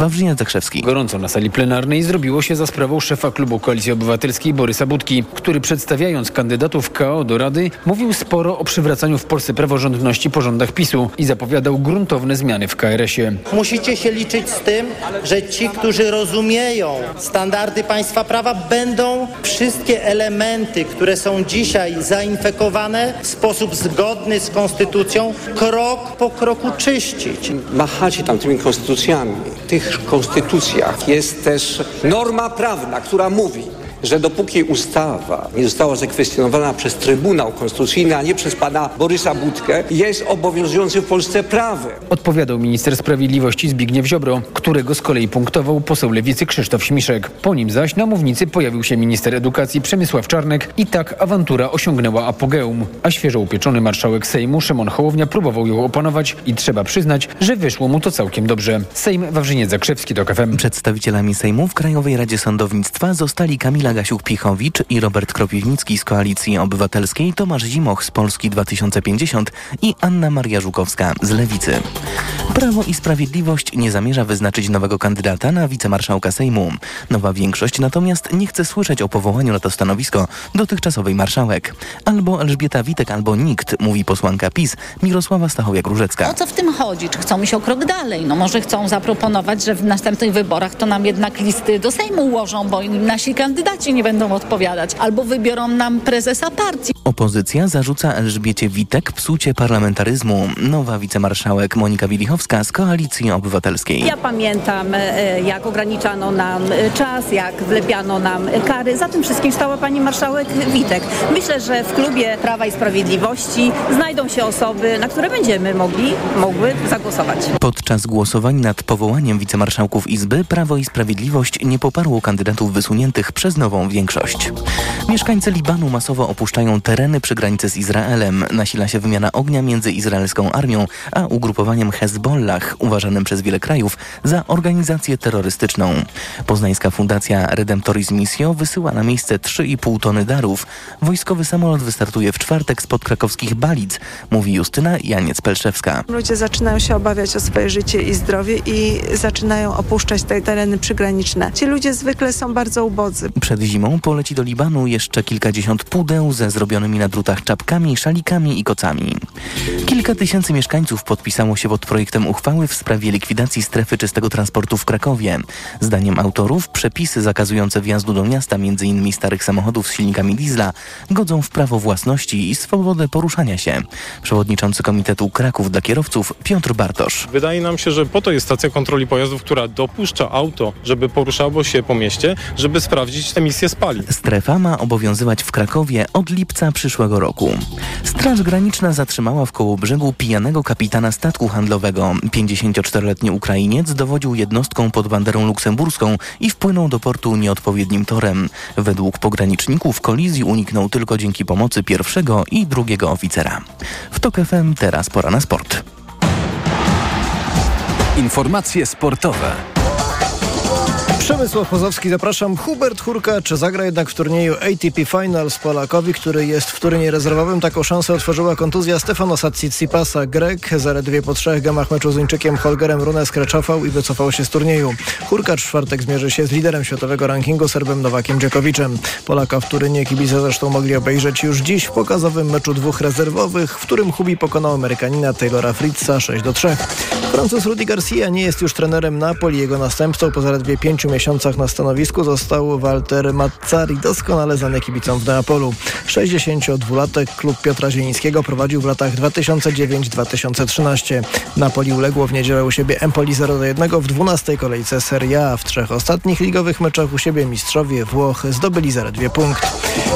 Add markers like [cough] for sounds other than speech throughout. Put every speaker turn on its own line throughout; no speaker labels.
Wawrzyniec Zakrzewski.
Gorąco na sali plenarnej zrobiło się za sprawą szefa klubu Koalicji Obywatelskiej Borysa Budki, który przedstawiając kandydatów KO do Rady mówił sporo o przywracaniu w Polsce praworządności po rządach PiSu i zapowiadał gruntowne zmiany w KRS-ie.
Musicie się liczyć z tym, że ci, którzy rozumieją standardy państwa prawa, będą wszystkie elementy, które są dzisiaj zainfekowane w sposób zgodny z konstytucją, krok po kroku czyścić.
Machacie tam tymi konstytucjami. Tych konstytucjach. Jest też norma prawna, która mówi, że dopóki ustawa nie została zakwestionowana przez Trybunał Konstytucyjny, a nie przez pana Borysa Budkę, jest obowiązującym w Polsce prawem.
Odpowiadał minister sprawiedliwości Zbigniew Ziobro, którego z kolei punktował poseł lewicy Krzysztof Śmiszek. Po nim zaś na mównicy pojawił się minister edukacji Przemysław Czarnek i tak awantura osiągnęła apogeum. A świeżo upieczony marszałek Sejmu Szymon Hołownia próbował ją opanować i trzeba przyznać, że wyszło mu to całkiem dobrze. Sejm Wawrzyniec Zakrzewski do KFM.
Przedstawicielami Sejmu w Krajowej Radzie Sądownictwa zostali Kamila Gasiuk-Pichowicz i Robert Kropiwnicki z Koalicji Obywatelskiej, Tomasz Zimoch z Polski 2050 i Anna Maria Żukowska z Lewicy. Prawo i Sprawiedliwość nie zamierza wyznaczyć nowego kandydata na wicemarszałka Sejmu. Nowa większość natomiast nie chce słyszeć o powołaniu na to stanowisko dotychczasowej marszałek. Albo Elżbieta Witek, albo nikt, mówi posłanka PiS Mirosława Stachowiak-Różecka.
O co w tym chodzi? Czy chcą iść o krok dalej? No może chcą zaproponować, że w następnych wyborach to nam jednak listy do Sejmu ułożą, bo nasi kandydaci nie będą odpowiadać. Albo wybiorą nam prezesa partii.
Opozycja zarzuca Elżbiecie Witek psucie parlamentaryzmu. Nowa wicemarszałek Monika Wilichowska z Koalicji Obywatelskiej.
Ja pamiętam, e, jak ograniczano nam czas, jak wlepiano nam kary. Za tym wszystkim stała pani marszałek Witek. Myślę, że w klubie Prawa i Sprawiedliwości znajdą się osoby, na które będziemy mogli, mogły zagłosować.
Podczas głosowań nad powołaniem wicemarszałków Izby Prawo i Sprawiedliwość nie poparło kandydatów wysuniętych przez większość. Mieszkańcy Libanu masowo opuszczają tereny przy granicy z Izraelem. Nasila się wymiana ognia między izraelską armią a ugrupowaniem Hezbollah, uważanym przez wiele krajów za organizację terrorystyczną. Poznańska Fundacja Redemptoris Missio wysyła na miejsce 3,5 tony darów. Wojskowy samolot wystartuje w czwartek spod krakowskich Balic, mówi Justyna Janiec-Pelszewska.
Ludzie zaczynają się obawiać o swoje życie i zdrowie i zaczynają opuszczać te tereny przygraniczne. Ci ludzie zwykle są bardzo ubodzy.
Przed zimą poleci do Libanu jeszcze kilkadziesiąt pudeł ze zrobionymi na drutach czapkami, szalikami i kocami. Kilka tysięcy mieszkańców podpisało się pod projektem uchwały w sprawie likwidacji strefy czystego transportu w Krakowie. Zdaniem autorów przepisy zakazujące wjazdu do miasta m.in. starych samochodów z silnikami diesla godzą w prawo własności i swobodę poruszania się. Przewodniczący Komitetu Kraków dla Kierowców Piotr Bartosz.
Wydaje nam się, że po to jest stacja kontroli pojazdów, która dopuszcza auto, żeby poruszało się po mieście, żeby sprawdzić emisję spalin.
Strefa ma obowiązywać w Krakowie od lipca przyszłego roku. Straż Graniczna zatrzymała w Kołobrzegu pijanego kapitana statku handlowego. 54-letni Ukrainiec dowodził jednostką pod banderą luksemburską i wpłynął do portu nieodpowiednim torem. Według pograniczników kolizji uniknął tylko dzięki pomocy pierwszego i drugiego oficera. W TOK FM teraz pora na sport.
Informacje sportowe.
Przemysław Pozowski, zapraszam. Hubert Hurkacz zagra jednak w turnieju ATP Finals Polakowi, który jest w turnieju rezerwowym. Taką szansę otworzyła kontuzja Stefaноsa Tsitsipasa. Grek zaledwie po trzech gamach meczu z Uńczykiem Holgerem Rune skreczował i wycofał się z turnieju. Hurkacz w czwartek zmierzy się z liderem światowego rankingu Serbem Nowakiem Dżekowiczem. Polaka w Turynie kibice zresztą mogli obejrzeć już dziś w pokazowym meczu dwóch rezerwowych, w którym Hubi pokonał Amerykanina Taylora Fritza 6 do 3. Francuz Rudi Garcia nie jest już trenerem Napoli. Jego następcą po zaledwie pięciu miesiącach na stanowisku został Walter Mazzari, doskonale znany kibicom w Neapolu. 62-latek klub Piotra Zielińskiego prowadził w latach 2009-2013. Napoli uległo w niedzielę u siebie Empoli 0-1 w 12 kolejce Serie A. W trzech ostatnich ligowych meczach u siebie mistrzowie Włoch zdobyli zaledwie punkt.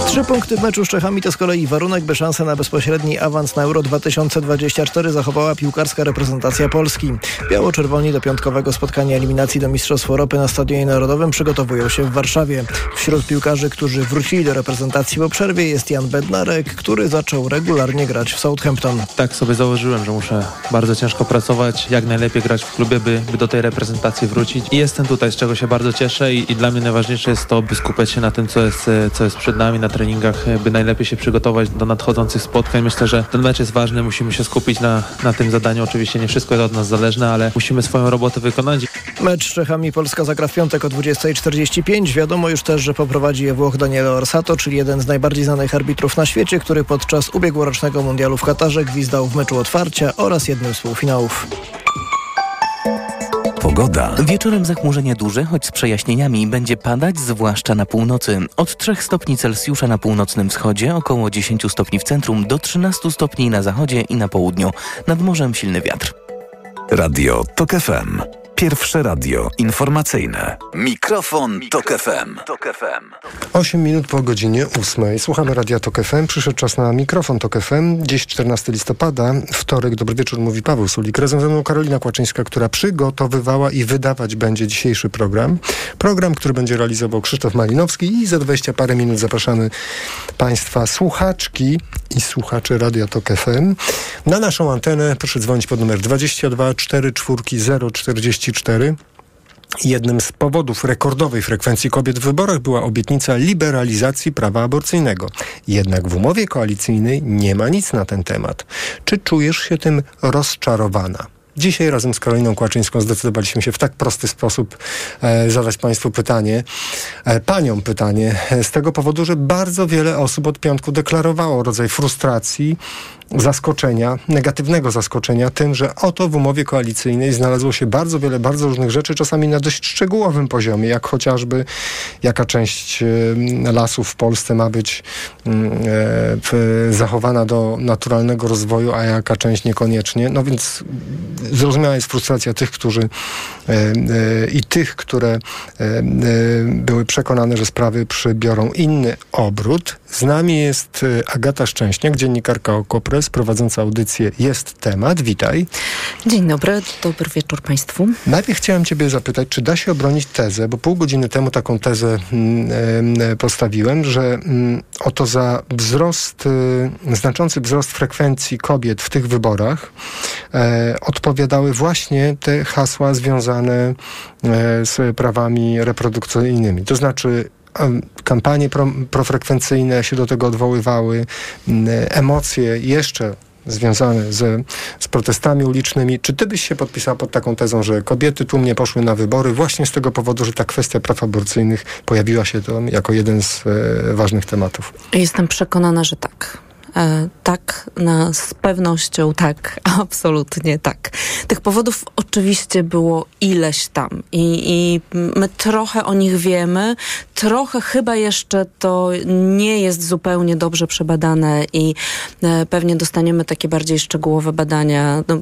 Trzy punkty w meczu z Czechami to z kolei warunek, by szansę na bezpośredni awans na Euro 2024 zachowała piłkarska reprezentacja Polski. Biało-czerwoni do piątkowego spotkania eliminacji do Mistrzostw Europy na Stadionie Narodowym przygotowują się w Warszawie. Wśród piłkarzy, którzy wrócili do reprezentacji po przerwie jest Jan Bednarek, który zaczął regularnie grać w Southampton.
Tak sobie założyłem, że muszę bardzo ciężko pracować, jak najlepiej grać w klubie, by, by do tej reprezentacji wrócić. I jestem tutaj, z czego się bardzo cieszę i, i dla mnie najważniejsze jest to, by skupiać się na tym, co jest, co jest przed nami na treningach, by najlepiej się przygotować do nadchodzących spotkań. Myślę, że ten mecz jest ważny, musimy się skupić na, na tym zadaniu. Oczywiście nie wszystko jest od nas zależne, ale musimy swoją robotę wykonać.
Mecz z Czechami Polska zagra w piątek o 20.45. Wiadomo już też, że poprowadzi je Włoch Daniele Orsato, czyli jeden z najbardziej znanych arbitrów na świecie, który podczas ubiegłorocznego mundialu w Katarze gwizdał w meczu otwarcia oraz jednym z półfinałów.
Pogoda. Wieczorem zachmurzenie duże, choć z przejaśnieniami będzie padać, zwłaszcza na północy. Od 3 stopni Celsjusza na północnym wschodzie, około 10 stopni w centrum, do 13 stopni na zachodzie i na południu. Nad morzem silny wiatr.
Radio TOK FM. Pierwsze radio informacyjne. Mikrofon, Tok FM.
8 minut po godzinie 8. Słuchamy Radia Tok FM. Przyszedł czas na mikrofon Tok FM. Dziś 14 listopada, wtorek. Dobry wieczór, mówi Paweł Sulik. Razem ze mną Karolina Kłaczyńska, która przygotowywała i wydawać będzie dzisiejszy program. Program, który będzie realizował Krzysztof Malinowski i za 20 parę minut zapraszamy Państwa słuchaczki i słuchaczy Radia Tok FM na naszą antenę. Proszę dzwonić pod numer 22 44 040 34. Jednym z powodów rekordowej frekwencji kobiet w wyborach była obietnica liberalizacji prawa aborcyjnego. Jednak w umowie koalicyjnej nie ma nic na ten temat. Czy czujesz się tym rozczarowana? Dzisiaj razem z Karoliną Kłaczyńską zdecydowaliśmy się w tak prosty sposób e, zadać Państwu pytanie, e, pytanie, e, z tego powodu, że bardzo wiele osób od piątku deklarowało rodzaj frustracji, zaskoczenia, negatywnego zaskoczenia tym, że oto w umowie koalicyjnej znalazło się bardzo wiele bardzo różnych rzeczy, czasami na dość szczegółowym poziomie, jak chociażby jaka część e, lasów w Polsce ma być mm, e, zachowana do naturalnego rozwoju, a jaka część niekoniecznie. No więc zrozumiała jest frustracja tych, którzy e, i tych, które były przekonane, że sprawy przybiorą inny obrót. Z nami jest Agata Szczęśniak, dziennikarka Okopres, prowadząca audycję Jest Temat. Witaj.
Dzień dobry, dobry wieczór Państwu.
Najpierw chciałem Ciebie zapytać, czy da się obronić tezę, bo pół godziny temu taką tezę mm, postawiłem, że mm, oto za wzrost, y, znaczący wzrost frekwencji kobiet w tych wyborach e, odpowiadały właśnie te hasła związane e, z prawami reprodukcyjnymi. To znaczy kampanie pro, profrekwencyjne się do tego odwoływały, emocje jeszcze związane z, z protestami ulicznymi. Czy ty byś się podpisał pod taką tezą, że kobiety tłumnie poszły na wybory właśnie z tego powodu, że ta kwestia praw aborcyjnych pojawiła się tam jako jeden z e, ważnych tematów?
Jestem przekonana, że tak. E, tak, na, z pewnością tak, [laughs] absolutnie tak. Tych powodów oczywiście było ileś tam i, i my trochę o nich wiemy, trochę chyba jeszcze to nie jest zupełnie dobrze przebadane i e, pewnie dostaniemy takie bardziej szczegółowe badania. No,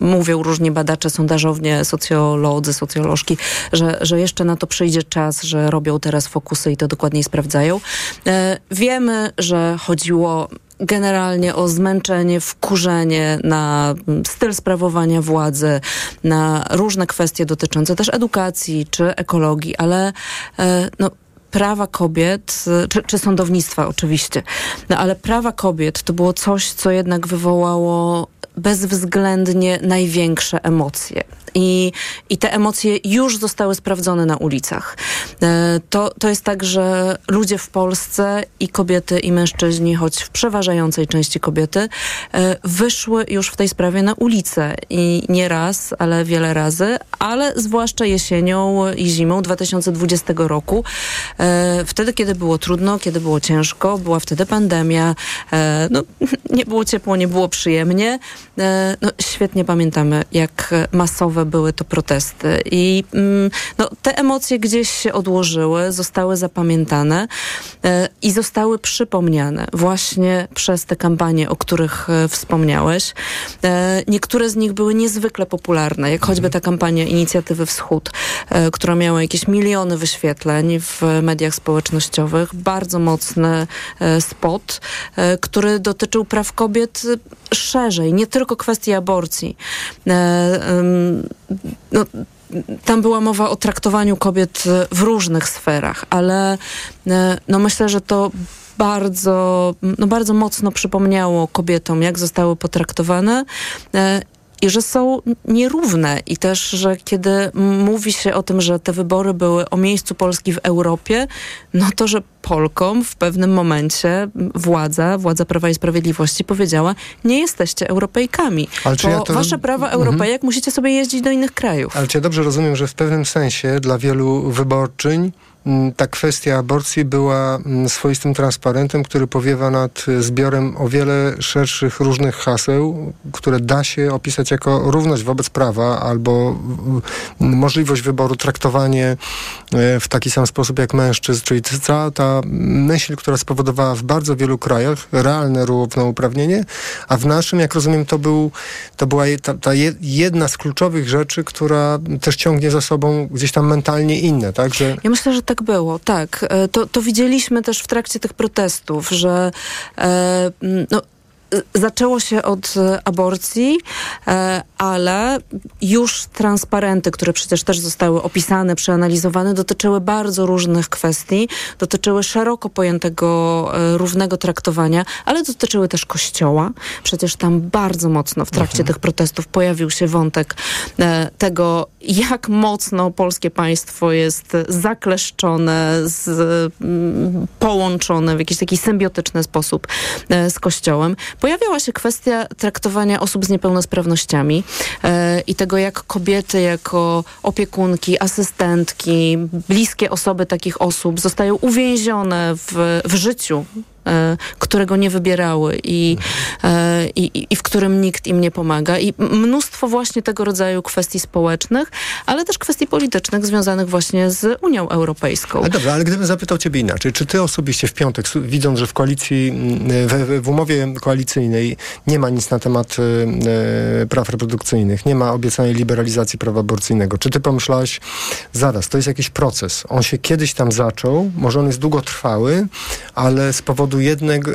mówią różni badacze, sondażownie, socjolodzy, socjolożki, że, że jeszcze na to przyjdzie czas, że robią teraz fokusy i to dokładniej sprawdzają. E, wiemy, że chodziło generalnie o zmęczenie, wkurzenie na styl sprawowania władzy, na różne kwestie dotyczące też edukacji czy ekologii, ale e, no, prawa kobiet, czy, czy, sądownictwa oczywiście, no ale prawa kobiet to było coś, co jednak wywołało bezwzględnie największe emocje. I, I te emocje już zostały sprawdzone na ulicach. E, to, to jest tak, że ludzie w Polsce i kobiety, i mężczyźni, choć w przeważającej części kobiety, e, wyszły już w tej sprawie na ulicę. I nie raz, ale wiele razy, ale zwłaszcza jesienią i zimą 2020 roku. E, wtedy, kiedy było trudno, kiedy było ciężko, była wtedy pandemia, no, [laughs] nie było ciepło, nie było przyjemnie. No, świetnie pamiętamy, jak masowe były to protesty. I mm, no, te emocje gdzieś się odłożyły, zostały zapamiętane e, i zostały przypomniane właśnie przez te kampanie, o których e, wspomniałeś. E, niektóre z nich były niezwykle popularne, jak choćby ta kampania Inicjatywy Wschód, która miała jakieś miliony wyświetleń w mediach społecznościowych. Bardzo mocny spot, który dotyczył praw kobiet szerzej, nie tylko kwestii aborcji no, tam była mowa o traktowaniu kobiet w różnych sferach, ale e, no myślę, że to bardzo, no bardzo mocno przypomniało kobietom, jak zostały potraktowane. I że są nierówne i też, że kiedy mówi się o tym, że te wybory były o miejscu Polski w Europie, no to, że Polkom w pewnym momencie władza, władza Prawa i Sprawiedliwości powiedziała, nie jesteście Europejkami,
Ale
bo
ja to...
wasze prawa
Mhm.
Europejek musicie sobie jeździć do innych krajów.
Ale czy ja dobrze rozumiem, że w pewnym sensie dla wielu wyborczyń ta kwestia aborcji była mm, swoistym transparentem, który powiewa nad y, zbiorem o wiele szerszych różnych haseł, które da się opisać jako równość wobec prawa albo y, y, możliwość wyboru, traktowanie w taki sam sposób jak mężczyzn, czyli cała ta myśl, która spowodowała w bardzo wielu krajach realne równouprawnienie, a w naszym, jak rozumiem, to, był, to była ta, ta je- jedna z kluczowych rzeczy, która też ciągnie za sobą gdzieś tam mentalnie inne, tak? Że
Ja myślę, że tak było, tak. E, To, to widzieliśmy też w trakcie tych protestów, że e, no, zaczęło się od e, aborcji, e, ale już transparenty, które przecież też zostały opisane, przeanalizowane, dotyczyły bardzo różnych kwestii, dotyczyły szeroko pojętego e, równego traktowania, ale dotyczyły też kościoła. Przecież tam bardzo mocno w trakcie tych protestów pojawił się wątek tego, jak mocno polskie państwo jest zakleszczone, z, połączone w jakiś taki symbiotyczny sposób z Kościołem. Pojawiała się kwestia traktowania osób z niepełnosprawnościami e, i tego, jak kobiety jako opiekunki, asystentki, bliskie osoby takich osób zostają uwięzione w, w życiu którego nie wybierały i, e, i, i w którym nikt im nie pomaga. I mnóstwo właśnie tego rodzaju kwestii społecznych, ale też kwestii politycznych związanych właśnie z Unią Europejską.
Ale dobrze, ale gdybym zapytał ciebie inaczej, czy ty osobiście w piątek, widząc, że w koalicji, w, w- umowie koalicyjnej nie ma nic na temat e, praw reprodukcyjnych, nie ma obiecanej liberalizacji prawa aborcyjnego, czy ty pomyślałeś, zaraz, to jest jakiś proces, on się kiedyś tam zaczął, może on jest długotrwały, ale z powodu jednego,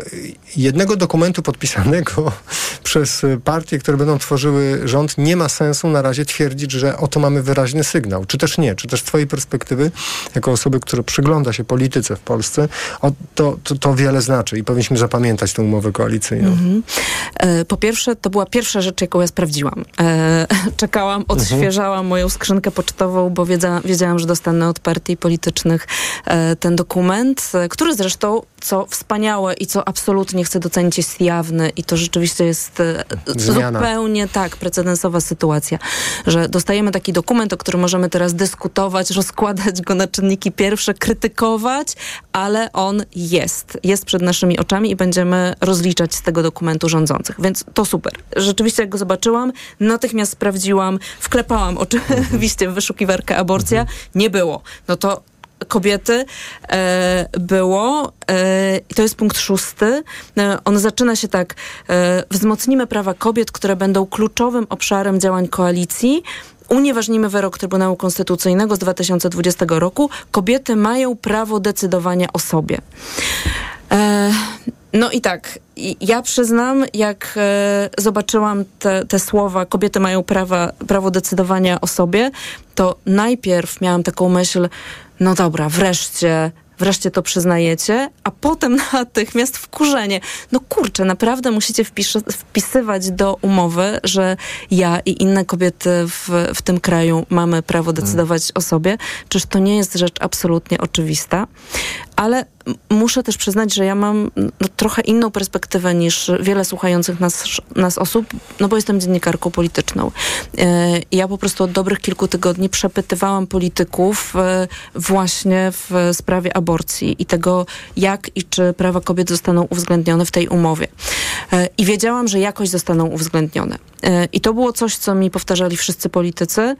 jednego dokumentu podpisanego [laughs] przez partie, które będą tworzyły rząd, nie ma sensu na razie twierdzić, że oto mamy wyraźny sygnał, czy też nie, czy też z twojej perspektywy, jako osoby, która przygląda się polityce w Polsce, o, to, to, to wiele znaczy i powinniśmy zapamiętać tę umowę koalicyjną.
Mhm. E, Po pierwsze, to była pierwsza rzecz, jaką ja sprawdziłam. E, [laughs] czekałam, odświeżałam moją skrzynkę pocztową, bo wiedza, wiedziałam, że dostanę od partii politycznych e, ten dokument, e, który zresztą, co wspaniałe i co absolutnie chcę docenić, jest jawny i to rzeczywiście jest e,
Zmiana.
zupełnie tak, precedensowa sytuacja, że dostajemy taki dokument, o którym możemy teraz dyskutować, rozkładać go na czynniki pierwsze, krytykować, ale on jest. Jest przed naszymi oczami i będziemy rozliczać z tego dokumentu rządzących. Więc to super. Rzeczywiście, jak go zobaczyłam, natychmiast sprawdziłam, wklepałam oczywiście w wyszukiwarkę aborcja. Nie było. No to kobiety e, było. E, I to jest punkt szósty. E, on zaczyna się tak. Wzmocnimy prawa kobiet, które będą kluczowym obszarem działań koalicji. Unieważnimy wyrok Trybunału Konstytucyjnego z 2020 roku. Kobiety mają prawo decydowania o sobie. E, no i tak, ja przyznam, jak e, zobaczyłam te, te słowa, kobiety mają prawa, prawo decydowania o sobie, to najpierw miałam taką myśl, no dobra, wreszcie, wreszcie to przyznajecie, a potem [laughs] natychmiast wkurzenie. No kurczę, naprawdę musicie wpisywać do umowy, że ja i inne kobiety w, w tym kraju mamy prawo decydować o sobie. Czyż to nie jest rzecz absolutnie oczywista? Ale muszę też przyznać, że ja mam no, trochę inną perspektywę niż wiele słuchających nas, nas osób, no bo jestem dziennikarką polityczną. E, ja po prostu od dobrych kilku tygodni przepytywałam polityków e, właśnie w sprawie aborcji i tego, jak i czy prawa kobiet zostaną uwzględnione w tej umowie. E, I wiedziałam, że jakoś zostaną uwzględnione. I to było coś, co mi powtarzali wszyscy politycy,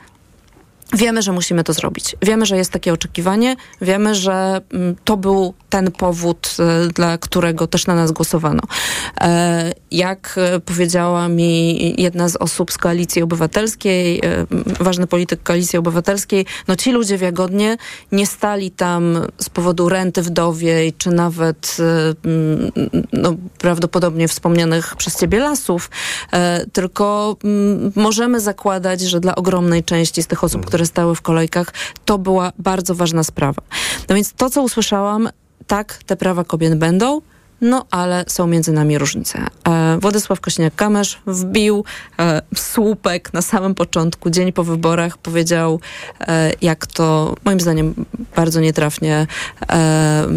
Wiemy, że musimy to zrobić. Wiemy, że jest takie oczekiwanie. Wiemy, że mm, to był ten powód, e, dla którego też na nas głosowano. E, jak e, powiedziała mi jedna z osób z Koalicji Obywatelskiej, ważny polityk Koalicji Obywatelskiej, no ci ludzie w Jagodnie nie stali tam z powodu renty wdowiej, czy nawet no, prawdopodobnie wspomnianych przez ciebie lasów, tylko możemy zakładać, że dla ogromnej części z tych osób, które stały w kolejkach, to była bardzo ważna sprawa. No więc to, co usłyszałam, tak, te prawa kobiet będą, no ale są między nami różnice. E, Władysław Kośniak-Kamysz wbił e, słupek na samym początku, dzień po wyborach, powiedział, e, jak to moim zdaniem bardzo nietrafnie e,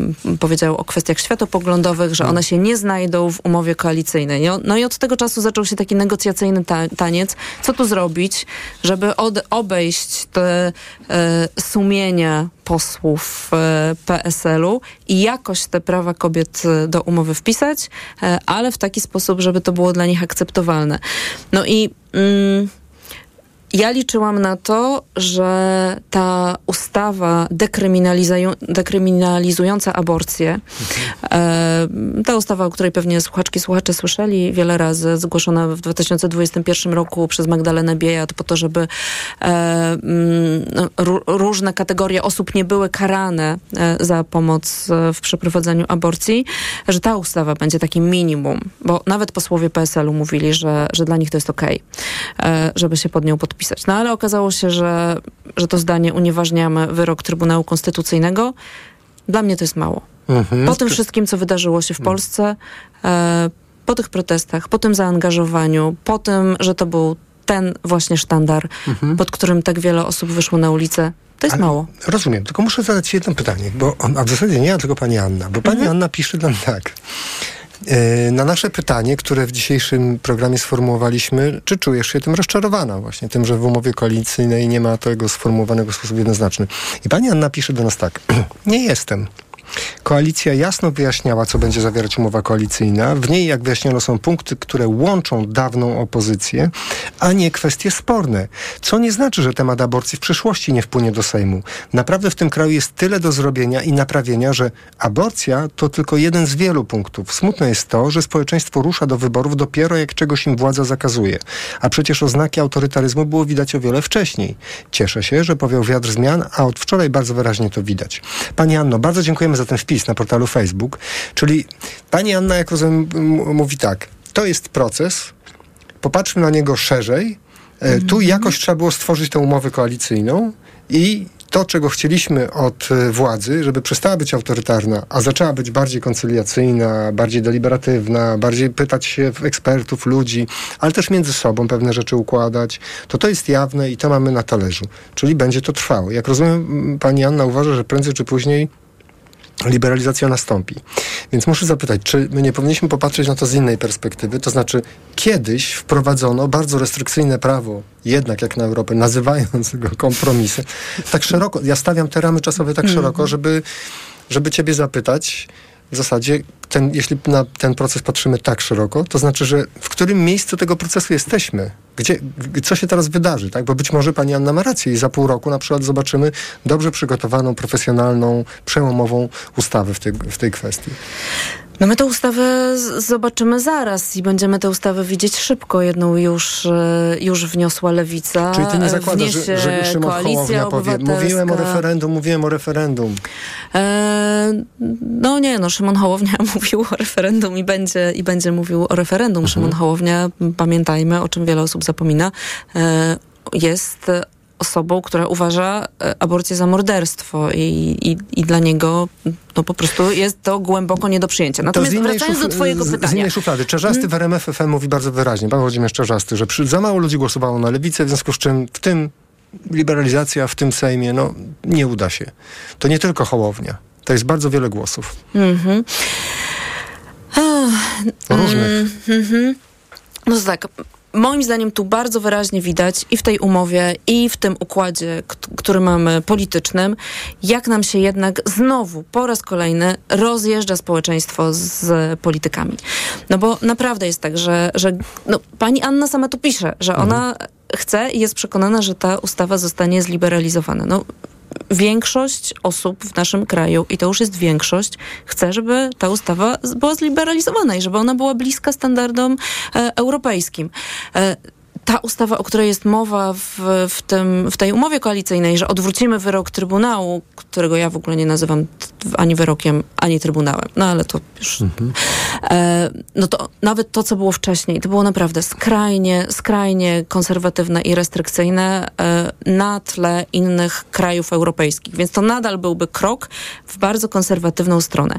powiedział o kwestiach światopoglądowych, że one się nie znajdą w umowie koalicyjnej. No, i od tego czasu zaczął się taki negocjacyjny ta taniec. Co tu zrobić, żeby obejść te e, sumienia posłów e, PSL-u i jakoś te prawa kobiet e, do umowy wpisać, e, ale w taki sposób, żeby to było dla nich akceptowalne. No i... Mm, ja liczyłam na to, że ta ustawa dekryminalizująca aborcję, e, ta ustawa, o której pewnie słuchaczki, słuchacze słyszeli wiele razy, zgłoszona w 2021 roku przez Magdalenę Biejat po to, żeby e, no, różne kategorie osób nie były karane e, za pomoc w przeprowadzeniu aborcji, że ta ustawa będzie takim minimum, bo nawet posłowie PSL-u mówili, że, że dla nich to jest okej, okay, żeby się pod nią podpisać podpisać. No ale okazało się, że, że to zdanie unieważniamy wyrok Trybunału Konstytucyjnego. Dla mnie to jest mało. Mhm. Po tym wszystkim, co wydarzyło się w Polsce, e, po tych protestach, po tym zaangażowaniu, po tym, że to był ten właśnie sztandar, mhm. pod którym tak wiele osób wyszło na ulicę, to jest Ale mało.
Rozumiem, tylko muszę zadać jedno pytanie, bo a w zasadzie nie ja, tylko pani Anna, bo pani mhm. Anna pisze nam tak. E, na nasze pytanie, które w dzisiejszym programie sformułowaliśmy, czy czujesz się tym rozczarowana właśnie, tym, że w umowie koalicyjnej nie ma tego sformułowanego w sposób jednoznaczny. I pani Anna pisze do nas tak. [clears throat] nie jestem. Koalicja jasno wyjaśniała, co będzie zawierać umowa koalicyjna. W niej, jak wyjaśniono, są punkty, które łączą dawną opozycję, a nie kwestie sporne. Co nie znaczy, że temat aborcji w przyszłości nie wpłynie do Sejmu. Naprawdę w tym kraju jest tyle do zrobienia i naprawienia, że aborcja to tylko jeden z wielu punktów. Smutne jest to, że społeczeństwo rusza do wyborów dopiero jak czegoś im władza zakazuje. A przecież oznaki autorytaryzmu było widać o wiele wcześniej. Cieszę się, że powiał wiatr zmian, a od wczoraj bardzo wyraźnie to widać. Pani Anno, bardzo dziękujemy za ten wpis na portalu Facebook. Czyli pani Anna, jak rozumiem, mówi tak, to jest proces, popatrzmy na niego szerzej. Mm -hmm. Tu jakoś trzeba było stworzyć tę umowę koalicyjną i to, czego chcieliśmy od e, władzy, żeby przestała być autorytarna, a zaczęła być bardziej koncyliacyjna, bardziej deliberatywna, bardziej pytać się w ekspertów, ludzi, ale też między sobą pewne rzeczy układać, to to jest jawne i to mamy na talerzu. Czyli będzie to trwało. Jak rozumiem, pani Anna uważa, że prędzej czy później liberalizacja nastąpi. Więc muszę zapytać, czy my nie powinniśmy popatrzeć na to z innej perspektywy? To znaczy, kiedyś wprowadzono bardzo restrykcyjne prawo, jednak jak na Europę, [laughs] nazywając go kompromisem, tak szeroko. Ja stawiam te ramy czasowe tak mhm. szeroko, żeby, żeby ciebie zapytać, w zasadzie, ten, jeśli na ten proces patrzymy tak szeroko, to znaczy, że w którym miejscu tego procesu jesteśmy? Gdzie, co się teraz wydarzy? Tak? Bo być może pani Anna ma rację i za pół roku na przykład zobaczymy dobrze przygotowaną, profesjonalną, przełomową ustawę w tej, w tej kwestii.
No my tę ustawę zobaczymy zaraz i będziemy tę ustawę widzieć szybko. Jedną już, e, już wniosła Lewica.
Czyli ty nie zakładasz, że, że Szymon Hołownia powie, mówiłem o referendum, mówiłem o referendum. E,
no nie, no Szymon Hołownia [laughs] mówił o referendum i będzie, i będzie mówił o referendum. Mhm. Szymon Hołownia, pamiętajmy, o czym wiele osób zapomina, e, jest osobą, która uważa e, aborcję za morderstwo i, i, i dla niego no po prostu jest to głęboko nie do przyjęcia. Natomiast wracając do twojego pytania.
Z innej szuflady. Czerzasty w RMF FM mówi bardzo wyraźnie, pan Włodzimierz Czerzasty, że przy, za mało ludzi głosowało na lewicę, w związku z czym w tym liberalizacja w tym Sejmie, no nie uda się. To nie tylko Hołownia. To jest bardzo wiele głosów. Mhm.
Oh, Różnych. Mm -hmm. No tak, moim zdaniem tu bardzo wyraźnie widać i w tej umowie, i w tym układzie, który mamy politycznym, jak nam się jednak znowu po raz kolejny rozjeżdża społeczeństwo z politykami. No bo naprawdę jest tak, że, że no, pani Anna sama tu pisze, że ona mhm. chce i jest przekonana, że ta ustawa zostanie zliberalizowana. No, większość osób w naszym kraju, i to już jest większość, chce, żeby ta ustawa była zliberalizowana i żeby ona była bliska standardom e, europejskim. E, ta ustawa, o której jest mowa w, w, tym, w tej umowie koalicyjnej, że odwrócimy wyrok Trybunału, którego ja w ogóle nie nazywam ani wyrokiem, ani trybunałem. No ale to już... Mhm. E, no to nawet to, co było wcześniej, to było naprawdę skrajnie, skrajnie konserwatywne i restrykcyjne e, na tle innych krajów europejskich. Więc to nadal byłby krok w bardzo konserwatywną stronę.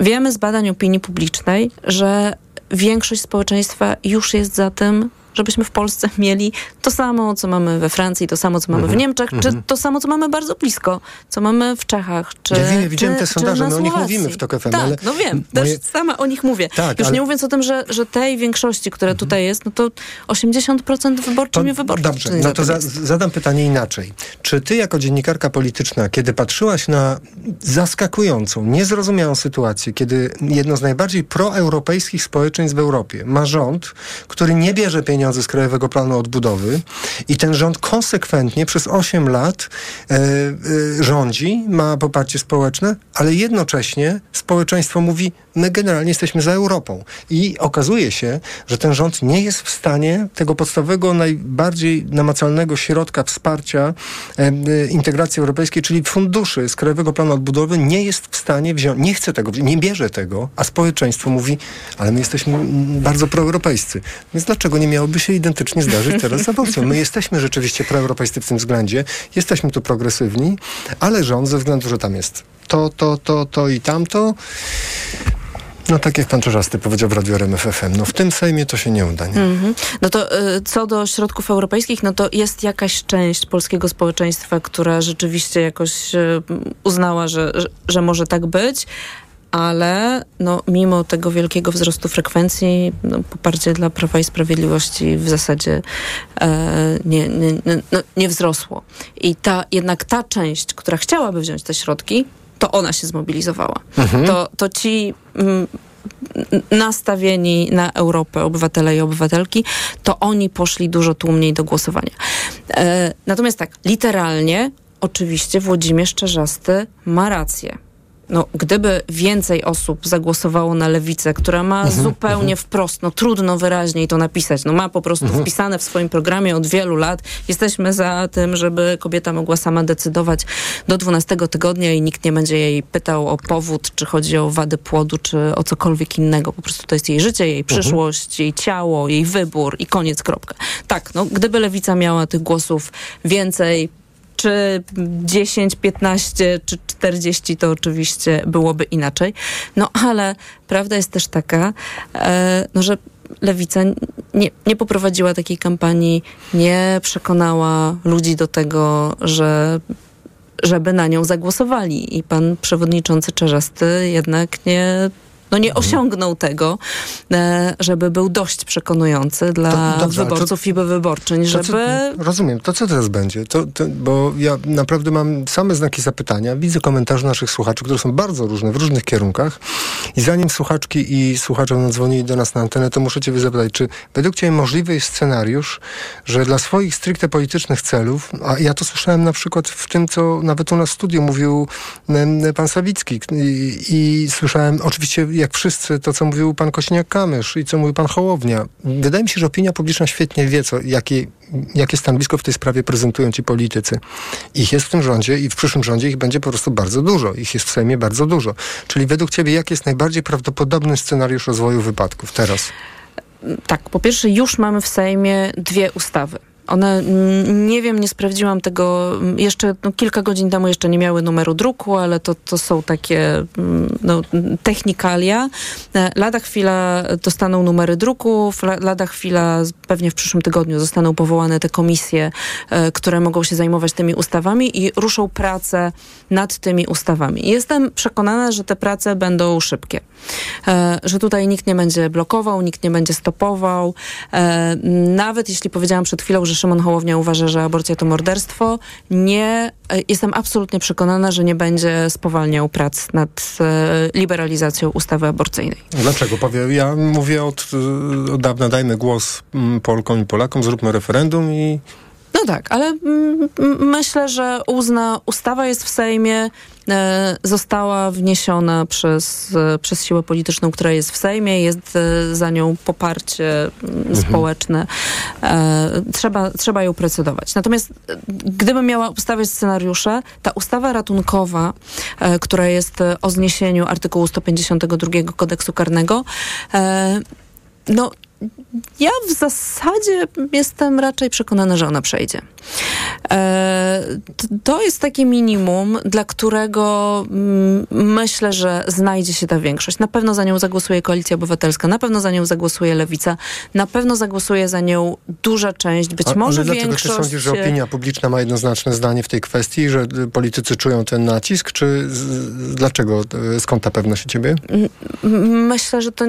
Wiemy z badań opinii publicznej, że większość społeczeństwa już jest za tym, żebyśmy w Polsce mieli to samo, co mamy we Francji, to samo, co mamy
Mhm.
w Niemczech, czy
Mhm.
to samo, co mamy bardzo blisko, co mamy w Czechach, czy
Ja wiem, widziałem te sondaże, no o nich mówimy w TOK FM,
Tak,
ale
no wiem,
moje-
też sama o nich mówię.
Tak,
Już
ale-
nie mówiąc o tym, że, że tej większości, która tutaj jest, no to 80% wyborczymi wyborczymi.
Dobrze, no to za, zadam pytanie inaczej. Czy ty jako dziennikarka polityczna, kiedy patrzyłaś na zaskakującą, niezrozumiałą sytuację, kiedy jedno z najbardziej proeuropejskich społeczeństw w Europie ma rząd, który nie bierze pieniędzy z Krajowego Planu Odbudowy i ten rząd konsekwentnie przez 8 lat e, e, rządzi, ma poparcie społeczne, ale jednocześnie społeczeństwo mówi, my generalnie jesteśmy za Europą. I okazuje się, że ten rząd nie jest w stanie tego podstawowego, najbardziej namacalnego środka wsparcia e, e, integracji europejskiej, czyli funduszy z Krajowego Planu Odbudowy, nie jest w stanie wziąć, nie chce tego, nie bierze tego, a społeczeństwo mówi, ale my jesteśmy bardzo proeuropejscy. Więc dlaczego nie miałoby się identycznie zdarzyć teraz z aborcją? My jesteśmy rzeczywiście proeuropejscy w tym względzie, jesteśmy tu progresywni, ale rząd ze względu, że tam jest to, to, to, to i tamto, no tak jak pan Czerzasty powiedział w Radiu RMF FM, no w tym Sejmie to się nie uda, nie?
Mhm. No to y, co do środków europejskich, no to jest jakaś część polskiego społeczeństwa, która rzeczywiście jakoś y, uznała, że, że, że może tak być. Ale no, mimo tego wielkiego wzrostu frekwencji, no, poparcie dla Prawa i Sprawiedliwości w zasadzie e, nie, nie, no, nie wzrosło. I ta, jednak ta część, która chciałaby wziąć te środki, to ona się zmobilizowała.
Mhm.
To, to ci mm, nastawieni na Europę obywatele i obywatelki, to oni poszli dużo tłumniej do głosowania. E, natomiast tak, literalnie, oczywiście Włodzimierz Czerzasty ma rację. No, gdyby więcej osób zagłosowało na lewicę, która ma
Mhm,
zupełnie
mhm.
wprost, no trudno wyraźniej to napisać, no ma po prostu
Mhm.
wpisane w swoim programie od wielu lat, jesteśmy za tym, żeby kobieta mogła sama decydować do 12 tygodnia i nikt nie będzie jej pytał o powód, czy chodzi o wady płodu, czy o cokolwiek innego. Po prostu to jest jej życie, jej
Mhm.
przyszłość, jej ciało, jej wybór i koniec, kropka. Tak, no gdyby lewica miała tych głosów więcej, czy 10, 15 czy 40, to oczywiście byłoby inaczej. No ale prawda jest też taka, e, no, że lewica nie, nie poprowadziła takiej kampanii, nie przekonała ludzi do tego, że żeby na nią zagłosowali. I pan przewodniczący Czerzasty jednak nie, no nie osiągnął tego, e, żeby był dość przekonujący dla
To- dobrze, to-
wyborców i wyborczyń,
To co-
żeby
rozumiem, to co teraz będzie? To, bo ja naprawdę mam same znaki zapytania. Widzę komentarze naszych słuchaczy, które są bardzo różne, w różnych kierunkach. I zanim słuchaczki i słuchacze będą dzwonili do nas na antenę, to muszę cię zapytać, czy według ciebie możliwy jest scenariusz, że dla swoich stricte politycznych celów, a ja to słyszałem na przykład w tym, co nawet u nas w studiu mówił pan Sawicki i, i słyszałem oczywiście jak wszyscy to, co mówił pan Kośniak-Kamysz i co mówił pan Hołownia. Wydaje mi się, że opinia publiczna świetnie wie, co, jakie, jakie stanowisko w tej sprawie prezentują ci politycy. Ich jest w tym rządzie i w przyszłym rządzie ich będzie po prostu bardzo dużo. Ich jest w Sejmie bardzo dużo. Czyli według ciebie jaki jest najbardziej prawdopodobny scenariusz rozwoju wypadków teraz?
tak, po pierwsze już mamy w Sejmie dwie ustawy. One, mm, nie wiem, nie sprawdziłam tego, mm, jeszcze no, kilka godzin temu jeszcze nie miały numeru druku, ale to, to są takie mm, no, technikalia. E, Lada chwila dostaną numery druków, la- lada chwila, pewnie w przyszłym tygodniu zostaną powołane te komisje, e, które mogą się zajmować tymi ustawami i ruszą prace nad tymi ustawami. Jestem przekonana, że te prace będą szybkie. E, Że tutaj nikt nie będzie blokował, nikt nie będzie stopował. Nawet jeśli powiedziałam przed chwilą, że Szymon Hołownia uważa, że aborcja to morderstwo, nie, e, jestem absolutnie przekonana, że nie będzie spowalniał prac nad e, liberalizacją ustawy aborcyjnej.
Dlaczego? Powie, ja mówię od, y, od dawna, dajmy głos mm, Polkom i Polakom, zróbmy referendum i
No tak, ale mm, myślę, że uzna, ustawa jest w Sejmie, e, została wniesiona przez, e, przez siłę polityczną, która jest w Sejmie, jest e, za nią poparcie mhm. społeczne. E, trzeba, trzeba ją procedować. Natomiast e, gdybym miała ustawiać scenariusze, ta ustawa ratunkowa, e, która jest o zniesieniu artykułu 152 kodeksu karnego, no ja w zasadzie jestem raczej przekonana, że ona przejdzie. E, to jest takie minimum, dla którego mm, myślę, że znajdzie się ta większość. Na pewno za nią zagłosuje Koalicja Obywatelska, na pewno za nią zagłosuje Lewica, na pewno zagłosuje za nią duża część, być
A,
może
ale
większość...
dlaczego ty sądzisz, że opinia publiczna ma jednoznaczne zdanie w tej kwestii, że politycy czują ten nacisk, czy z, dlaczego, skąd ta pewność u ciebie?
Myślę, że to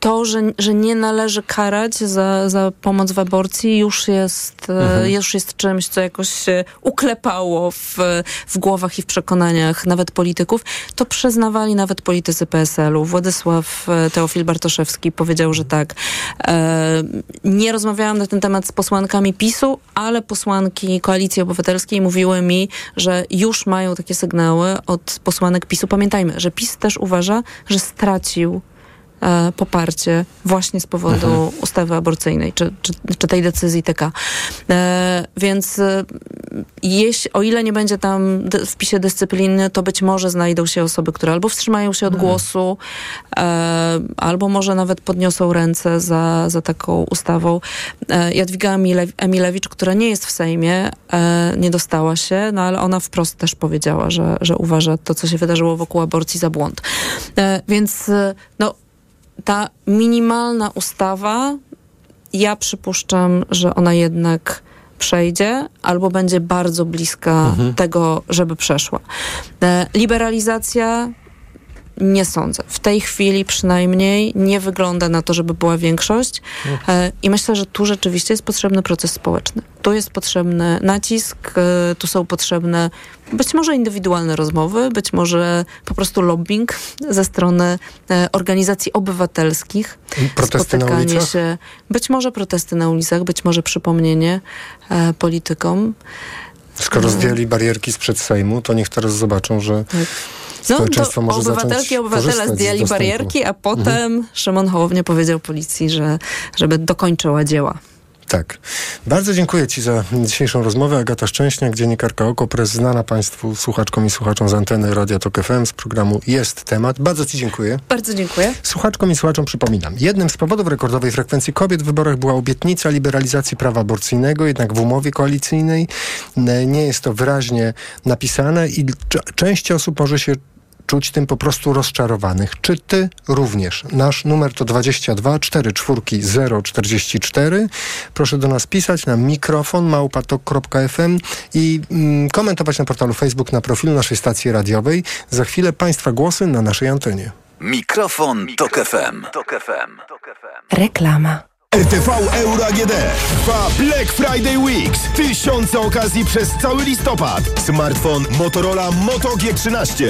to, że, że nie należy karać za, za pomoc w aborcji już jest, e, mhm. już jest czymś, co jakoś się uklepało w, w głowach i w przekonaniach nawet polityków. To przyznawali nawet politycy PSL-u. Władysław e, Teofil Bartoszewski powiedział, że tak. E, nie rozmawiałam na ten temat z posłankami PiSu, ale posłanki Koalicji Obywatelskiej mówiły mi, że już mają takie sygnały od posłanek PiSu. Pamiętajmy, że PiS też uważa, że stracił poparcie właśnie z powodu mhm. ustawy aborcyjnej, czy, czy, czy, tej decyzji TK. E, więc e, jeśli, o ile nie będzie tam w pisie dyscypliny, to być może znajdą się osoby, które albo wstrzymają się od mhm. głosu, e, albo może nawet podniosą ręce za, za taką ustawą. E, Jadwiga Emilewicz, która nie jest w Sejmie, e, nie dostała się, no ale ona wprost też powiedziała, że, że uważa to, co się wydarzyło wokół aborcji za błąd. Więc no ta minimalna ustawa, ja przypuszczam, że ona jednak przejdzie albo będzie bardzo bliska mhm. tego, żeby przeszła. E, liberalizacja nie sądzę. W tej chwili przynajmniej nie wygląda na to, żeby była większość. E, I myślę, że tu rzeczywiście jest potrzebny proces społeczny. Tu jest potrzebny nacisk, e, tu są potrzebne być może indywidualne rozmowy, być może po prostu lobbying ze strony e, organizacji obywatelskich.
Protesty na ulicach?
się, być może protesty na ulicach, być może przypomnienie politykom.
Skoro zdjęli barierki sprzed Sejmu, to niech teraz zobaczą, że tak społeczeństwo no, może
obywatelki
i
obywatele zdjęli barierki, a potem mhm. Szymon Hołownia powiedział policji, że żeby dokończyła dzieła.
Tak. Bardzo dziękuję Ci za dzisiejszą rozmowę. Agata Szczęśniak, dziennikarka OKO.press, znana Państwu słuchaczkom i słuchaczom z anteny Radia Tok FM z programu Jest Temat. Bardzo Ci dziękuję.
Bardzo dziękuję.
Słuchaczkom i słuchaczom przypominam. Jednym z powodów rekordowej frekwencji kobiet w wyborach była obietnica liberalizacji prawa aborcyjnego, jednak w umowie koalicyjnej nie jest to wyraźnie napisane i część osób może się czuć tym po prostu rozczarowanych. Czy ty również? Nasz numer to 22 44 044. Proszę do nas pisać na mikrofon małpatok.fm i mm, komentować na portalu Facebook na profilu naszej stacji radiowej. Za chwilę Państwa głosy na naszej antenie.
Mikrofon, Tok FM. Tok FM.
Reklama. RTV Euro AGD. Trwa Black Friday Weeks. Tysiące okazji przez cały listopad. Smartfon Motorola Moto G13.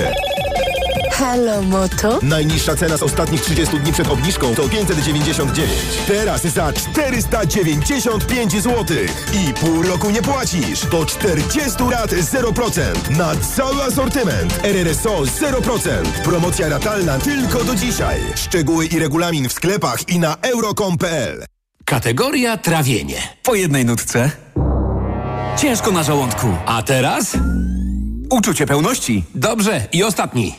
Halo Moto.
Najniższa cena z ostatnich 30 dni przed obniżką to 599. Teraz za 495 zł. I pół roku nie płacisz. Do 40 lat 0%. Na cały asortyment. RRSO 0%. Promocja ratalna tylko do dzisiaj. Szczegóły i regulamin w sklepach i na euro.com.pl.
Kategoria trawienie. Po jednej nutce. Ciężko na żołądku. A teraz? Uczucie pełności. Dobrze. I ostatni.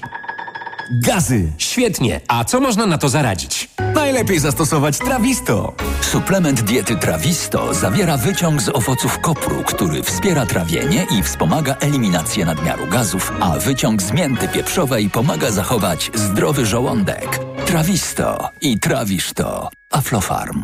Gazy. Świetnie. A co można na to zaradzić? Najlepiej zastosować Trawisto.
Suplement diety Trawisto zawiera wyciąg z owoców kopru, który wspiera trawienie i wspomaga eliminację nadmiaru gazów, a wyciąg z mięty pieprzowej pomaga zachować zdrowy żołądek. Trawisto i trawisz to. Aflofarm.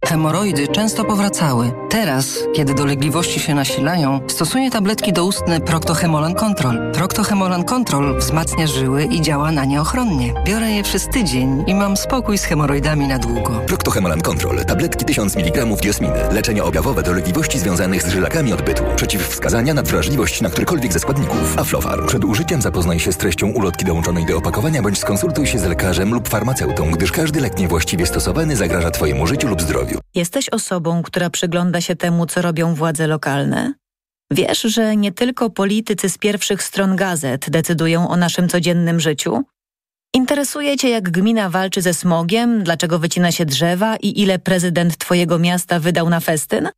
Hemoroidy często powracały. Teraz, kiedy dolegliwości się nasilają, stosuję tabletki doustne Proctohemolan Control. Proctohemolan Control wzmacnia żyły i działa na nie ochronnie. Biorę je przez tydzień i mam spokój z hemoroidami na długo.
Proctohemolan Control. Tabletki 1000 mg diosminy. Leczenie objawowe dolegliwości związanych z żylakami odbytu. Przeciwwskazania na wrażliwość na którykolwiek ze składników. Aflofarm. Przed użyciem zapoznaj się z treścią ulotki dołączonej do opakowania bądź skonsultuj się z lekarzem lub farmaceutą, gdyż każdy lek niewłaściwie stosowany zagraża Twojemu życiu lub zdrowiu.
Jesteś osobą, która przygląda się temu, co robią władze lokalne? Wiesz, że nie tylko politycy z pierwszych stron gazet decydują o naszym codziennym życiu? Interesuje Cię, jak gmina walczy ze smogiem, dlaczego wycina się drzewa i ile prezydent Twojego miasta wydał na festyn?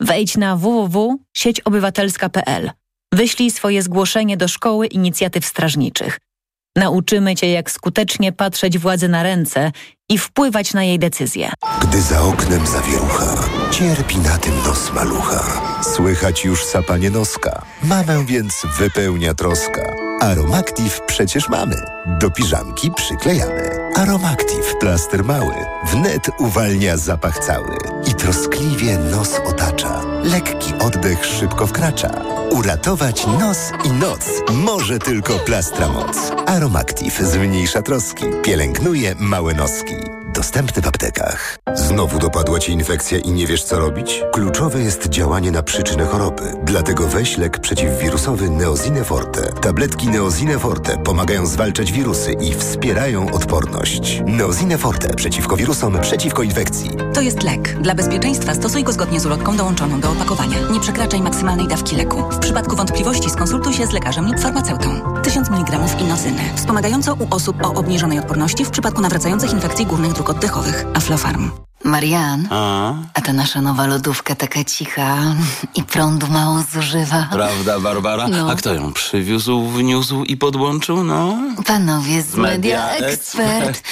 Wejdź na www.sieciobywatelska.pl. Wyślij swoje zgłoszenie do Szkoły Inicjatyw Strażniczych. Nauczymy Cię, jak skutecznie patrzeć władzy na ręce i wpływać na jej decyzje.
Gdy za oknem zawierucha, cierpi na tym nos malucha. Słychać już sapanie noska. Mamę więc wypełnia troska. Aromactive przecież mamy. Do piżamki przyklejamy. Aromactive plaster mały. Wnet uwalnia zapach cały. Troskliwie nos otacza. Lekki oddech szybko wkracza. Uratować nos i noc może tylko plastra moc. Aromactive zmniejsza troski. Pielęgnuje małe noski. Dostępny w aptekach. Znowu dopadła Ci infekcja i nie wiesz co robić? Kluczowe jest działanie na przyczynę choroby. Dlatego weź lek przeciwwirusowy Neozine Forte. Tabletki Neozine Forte pomagają zwalczać wirusy i wspierają odporność. Neozine Forte przeciwko wirusom, przeciwko infekcji.
To jest lek. Dla bezpieczeństwa stosuj go zgodnie z ulotką dołączoną do opakowania. Nie przekraczaj maksymalnej dawki leku. W przypadku wątpliwości skonsultuj się z lekarzem lub farmaceutą. 1000 mg inozyny. Wspomagająco u osób o obniżonej odporności w przypadku nawracających infekcji górnych dróg oddechowych. Aflofarm.
Marian,
A?
a ta nasza nowa lodówka taka cicha [laughs] i prądu mało zużywa.
Prawda, Barbara?
No.
A kto ją przywiózł, wniósł i podłączył, no?
Panowie z Media,
Media
Expert.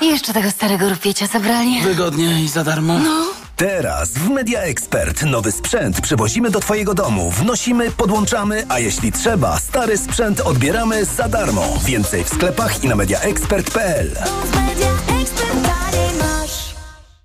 I jeszcze tego starego rupiecia zabrali.
Wygodnie i za darmo.
No.
Teraz w Media Expert nowy sprzęt przywozimy do Twojego domu, wnosimy, podłączamy, a jeśli trzeba, stary sprzęt odbieramy za darmo. Więcej w sklepach i na mediaexpert.pl.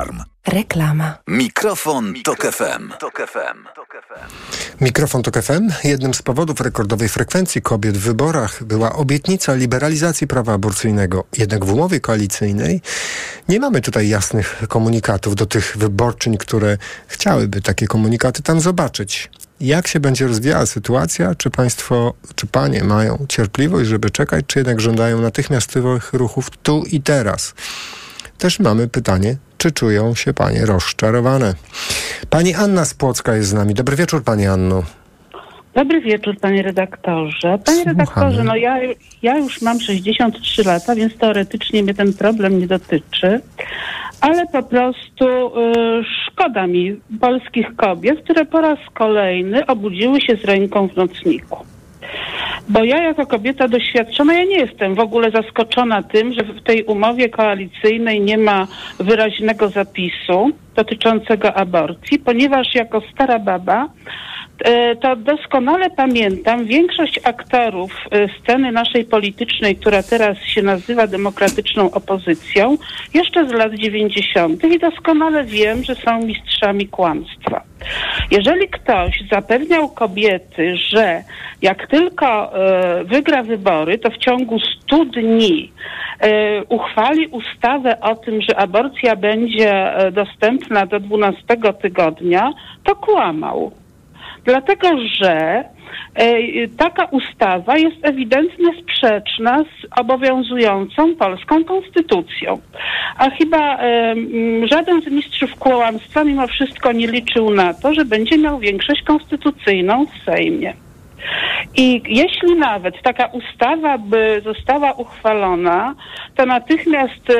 Aflofarm.
Reklama.
Mikrofon, Tok FM. Tok FM.
Mikrofon Tok FM. Jednym z powodów rekordowej frekwencji kobiet w wyborach była obietnica liberalizacji prawa aborcyjnego. Jednak w umowie koalicyjnej nie mamy tutaj jasnych komunikatów do tych wyborczyń, które chciałyby takie komunikaty tam zobaczyć. Jak się będzie rozwijała sytuacja? Czy państwo, czy panie mają cierpliwość, żeby czekać, czy jednak żądają natychmiastowych ruchów tu i teraz? Też mamy pytanie, czy czują się panie rozczarowane? Pani Anna z Płocka jest z nami. Dobry wieczór, pani Anno.
Dobry wieczór, panie redaktorze. Panie redaktorze, no ja, ja już mam 63 lata, więc teoretycznie mnie ten problem nie dotyczy, ale po prostu y, szkoda mi polskich kobiet, które po raz kolejny obudziły się z ręką w nocniku. Bo ja jako kobieta doświadczona, ja nie jestem w ogóle zaskoczona tym, że w tej umowie koalicyjnej nie ma wyraźnego zapisu dotyczącego aborcji, ponieważ jako stara baba to doskonale pamiętam większość aktorów e, sceny naszej politycznej, która teraz się nazywa demokratyczną opozycją, jeszcze z lat 90. i doskonale wiem, że są mistrzami kłamstwa. Jeżeli ktoś zapewniał kobiety, że jak tylko e, wygra wybory, to w ciągu 100 dni e, uchwali ustawę o tym, że aborcja będzie e, dostępna do 12 tygodnia, to kłamał. Dlatego, że e, taka ustawa jest ewidentnie sprzeczna z obowiązującą polską konstytucją. A chyba e, żaden z mistrzów kłamstwa mimo wszystko nie liczył na to, że będzie miał większość konstytucyjną w Sejmie. I jeśli nawet taka ustawa by została uchwalona, to natychmiast e,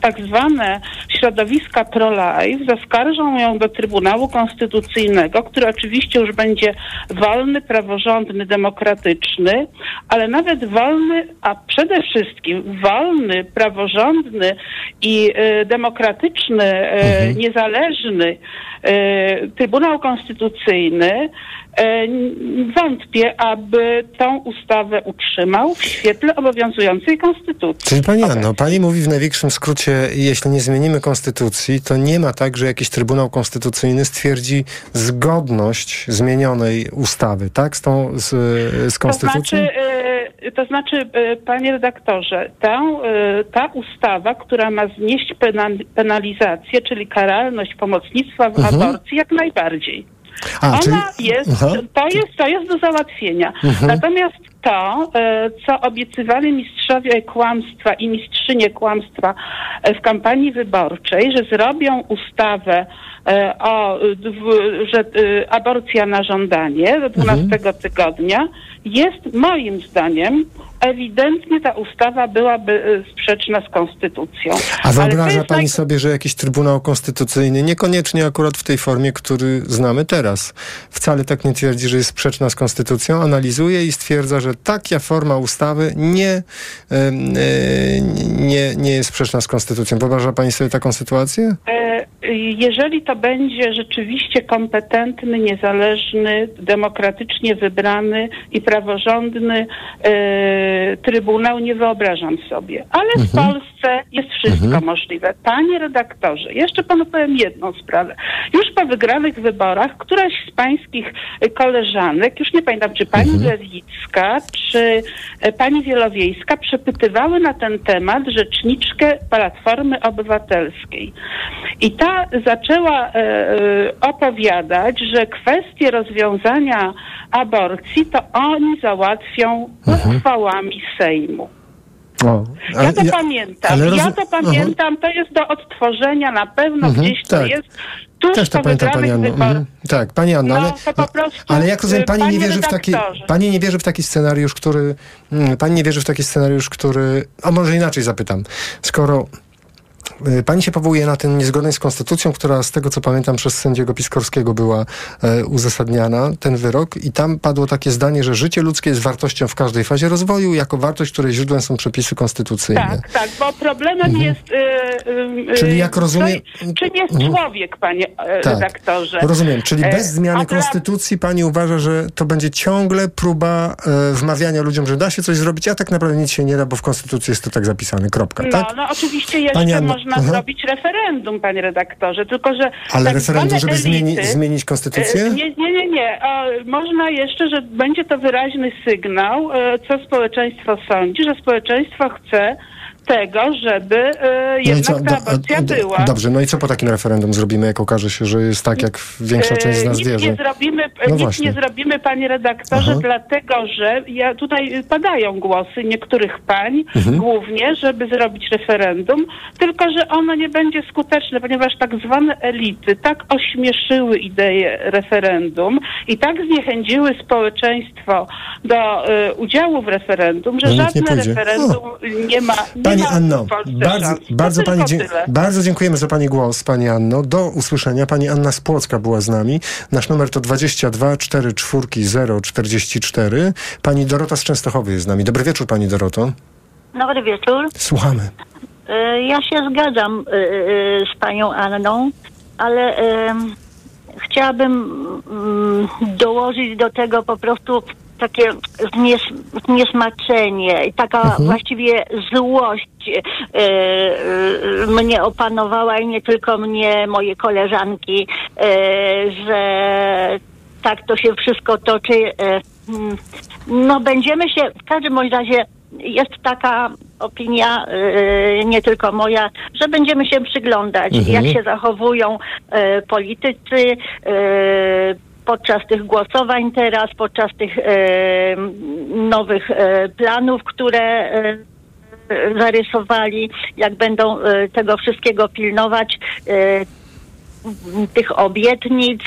tak zwane środowiska pro-life zaskarżą ją do Trybunału Konstytucyjnego, który oczywiście już będzie wolny, praworządny, demokratyczny, ale nawet wolny, a przede wszystkim wolny, praworządny i e, demokratyczny, e, niezależny e, Trybunał Konstytucyjny wątpię, aby tą ustawę utrzymał w świetle obowiązującej konstytucji.
Czyli pani Anno, pani mówi w największym skrócie, jeśli nie zmienimy konstytucji, to nie ma tak, że jakiś Trybunał Konstytucyjny stwierdzi zgodność zmienionej ustawy, tak? Z tą, z, z
To
konstytucją?
znaczy, e, to znaczy, e, panie redaktorze, ta, e, ta ustawa, która ma znieść pena- penalizację, czyli karalność pomocnictwa w
Mhm.
aborcji, jak najbardziej.
A,
Ona
czyli-
jest,
Aha.
to jest, to jest do załatwienia.
Mhm.
Natomiast to, e, co obiecywali mistrzowie kłamstwa i mistrzynie kłamstwa e, w kampanii wyborczej, że zrobią ustawę e, o, że aborcja na żądanie do 12 tygodnia, jest moim zdaniem ewidentnie ta ustawa byłaby e, sprzeczna z konstytucją.
A wyobraża pani sobie, że jakiś Trybunał Konstytucyjny, niekoniecznie akurat w tej formie, który znamy teraz, wcale tak nie twierdzi, że jest sprzeczna z konstytucją, analizuje i stwierdza, że taka forma ustawy nie, e, nie, nie jest sprzeczna z konstytucją. Wyobraża pani sobie taką sytuację?
E, Jeżeli to będzie rzeczywiście kompetentny, niezależny, demokratycznie wybrany i praworządny e, trybunał, nie wyobrażam sobie. Ale w
Mhm.
Polsce jest wszystko
Mhm.
możliwe. Panie redaktorze, jeszcze panu powiem jedną sprawę. Już po wygranych wyborach któraś z pańskich koleżanek, już nie pamiętam, czy pani
Mhm.
Lewicka, czy e, pani Wielowiejska, przepytywały na ten temat rzeczniczkę Platformy Obywatelskiej. I ta zaczęła e, e, opowiadać, że kwestie rozwiązania aborcji to oni załatwią uchwałami Sejmu.
O,
Ja to pamiętam.
ale
Ja to pamiętam. To jest do odtworzenia. Na pewno
Mhm,
gdzieś to
tak.
jest. Tuż
Też to pamiętam pani Anno. Mhm. Tak, pani Anno,
No,
ale,
to prostu,
ale jak rozumiem,
y,
pani nie wierzy w taki, pani nie wierzy w taki scenariusz, który, mm, pani nie wierzy w taki scenariusz, który, a może inaczej zapytam, skoro Pani się powołuje na ten niezgodność z konstytucją, która z tego co pamiętam przez sędziego Piskorskiego była e, uzasadniana, ten wyrok i tam padło takie zdanie, że życie ludzkie jest wartością w każdej fazie rozwoju, jako wartość, której źródłem są przepisy konstytucyjne.
Tak, tak, bo problemem jest. Y, y, y,
Czyli jak rozumiem-
co- Czym jest
Mhm.
człowiek, panie e,
Tak.
redaktorze?
Rozumiem, czyli
E,
bez zmiany
dla-
konstytucji pani uważa, że to będzie ciągle próba e, wmawiania ludziom, że da się coś zrobić, a tak naprawdę nic się nie da, bo w konstytucji jest to tak zapisane. Kropka,
No,
tak?
no oczywiście jeszcze
Pani Anno,
można
aha.
zrobić referendum, panie redaktorze, tylko że...
Ale
tak
referendum, żeby zmieni,
elity-
zmienić konstytucję?
E, Nie, nie, nie, nie. E, Można jeszcze, że będzie to wyraźny sygnał, e, co społeczeństwo sądzi, że społeczeństwo chce tego, żeby e,
No
jednak
co?
ta aborcja
do-
była.
Dobrze, no i co po takim referendum zrobimy, jak okaże się, że jest tak, jak większa część z
E,
nas
nic
wierzy?
Nie zrobimy, e,
No
nic
właśnie.
nie zrobimy, panie redaktorze,
Aha.
dlatego że ja, tutaj padają głosy niektórych pań,
Mhm.
głównie, żeby zrobić referendum, tylko że ono nie będzie skuteczne, ponieważ tak zwane elity tak ośmieszyły ideę referendum i tak zniechęciły społeczeństwo do e, udziału w referendum, że
No nie
żadne
pójdzie.
referendum nie ma, nie
Pani Anno, bardzo, bardzo, pani, dzie- bardzo dziękujemy za Pani głos, Pani Anno. Do usłyszenia. Pani Anna z Płocka była z nami. Nasz numer to 22 44 044. Pani Dorota z Częstochowy jest z nami. Dobry wieczór, Pani Doroto.
Dobry wieczór.
Słuchamy.
E, Ja się zgadzam e, e, z panią Anną, ale
chciałabym mm, dołożyć do tego po prostu takie znies, zniesmaczenie i taka
Mhm.
właściwie złość e, e, mnie opanowała i nie tylko mnie, moje koleżanki, e, że tak to się wszystko toczy. E, mm, no będziemy się, w każdym razie jest taka opinia, nie tylko moja, że będziemy się przyglądać,
Mhm.
jak się zachowują politycy podczas tych głosowań teraz, podczas tych e, nowych e, planów, które e, zarysowali, jak będą tego wszystkiego pilnować, tych obietnic,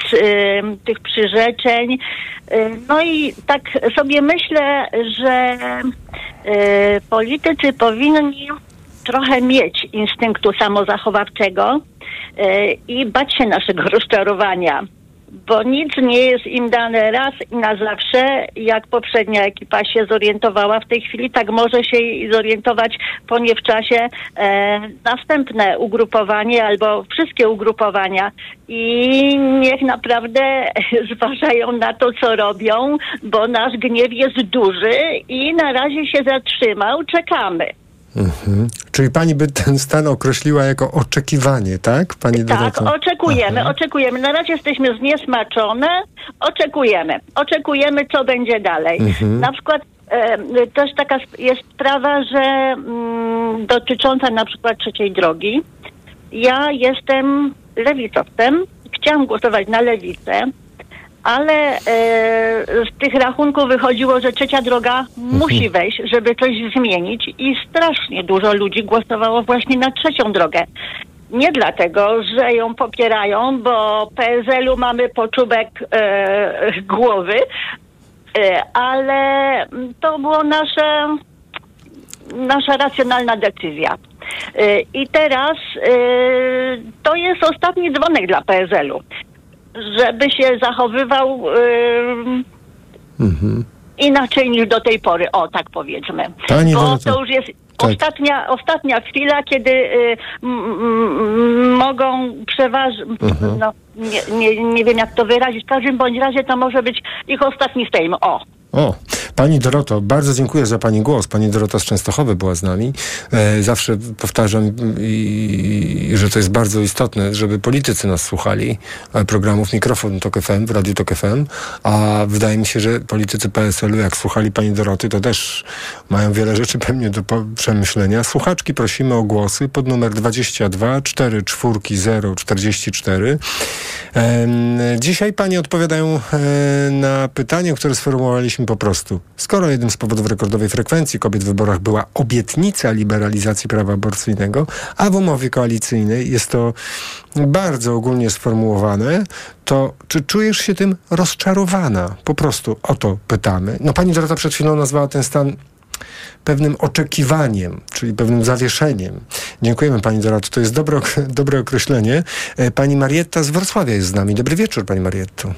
tych przyrzeczeń. No i tak sobie myślę, że politycy powinni trochę mieć instynktu samozachowawczego i bać się naszego [laughs] rozczarowania. Bo nic nie jest im dane raz i na zawsze. Jak poprzednia ekipa się zorientowała w tej chwili, tak może się zorientować po nie w czasie e, następne ugrupowanie albo wszystkie ugrupowania. I niech naprawdę [laughs] zważają na to, co robią, bo nasz gniew jest duży i na razie się zatrzymał. Czekamy.
Mhm. Czyli pani by ten stan określiła jako oczekiwanie, tak? Pani
Tak, oczekujemy, oczekujemy. Na razie jesteśmy zniesmaczone. Oczekujemy. Oczekujemy, co będzie dalej.
Mhm.
Na przykład e, też taka jest sprawa, że mm, dotycząca na przykład trzeciej drogi. Ja jestem lewicowcem. Chciałam głosować na lewicę, ale e, z tych rachunków wychodziło, że trzecia droga musi wejść, żeby coś zmienić i strasznie dużo ludzi głosowało właśnie na trzecią drogę. Nie dlatego, że ją popierają, bo PSL-u mamy poczubek e, głowy, e, ale to było nasze, nasza racjonalna decyzja. E, I teraz e, to jest ostatni dzwonek dla PSL-u, żeby się zachowywał e,
Mhm.
inaczej niż do tej pory, o tak powiedzmy.
Pani
Bo to już jest
tak.
ostatnia, ostatnia chwila, kiedy y, m, m, mogą przeważyć,
Mhm.
no, nie, nie, nie wiem jak to wyrazić, w każdym bądź razie to może być ich ostatni Sejm, o.
O, pani Doroto, bardzo dziękuję za pani głos. Pani Dorota z Częstochowy była z nami. E, zawsze powtarzam, że to jest bardzo istotne, żeby politycy nas słuchali e, programów Mikrofon Tok FM w Radiu Tok FM, a wydaje mi się, że politycy PSL-u, jak słuchali pani Doroty, to też mają wiele rzeczy pewnie do przemyślenia. Słuchaczki prosimy o głosy pod numer 22 44 044. Em, Dzisiaj Panie odpowiadają e, na pytanie, które sformułowaliśmy po prostu. Skoro jednym z powodów rekordowej frekwencji kobiet w wyborach była obietnica liberalizacji prawa aborcyjnego, a w umowie koalicyjnej jest to bardzo ogólnie sformułowane, to czy czujesz się tym rozczarowana? Po prostu o to pytamy. No Pani Dorota przed chwilą nazwała ten stan pewnym oczekiwaniem, czyli pewnym zawieszeniem. Dziękujemy Pani Doroto. To jest dobre, dobre określenie. E, Pani Marietta z Wrocławia jest z nami. Dobry wieczór Pani Marietto.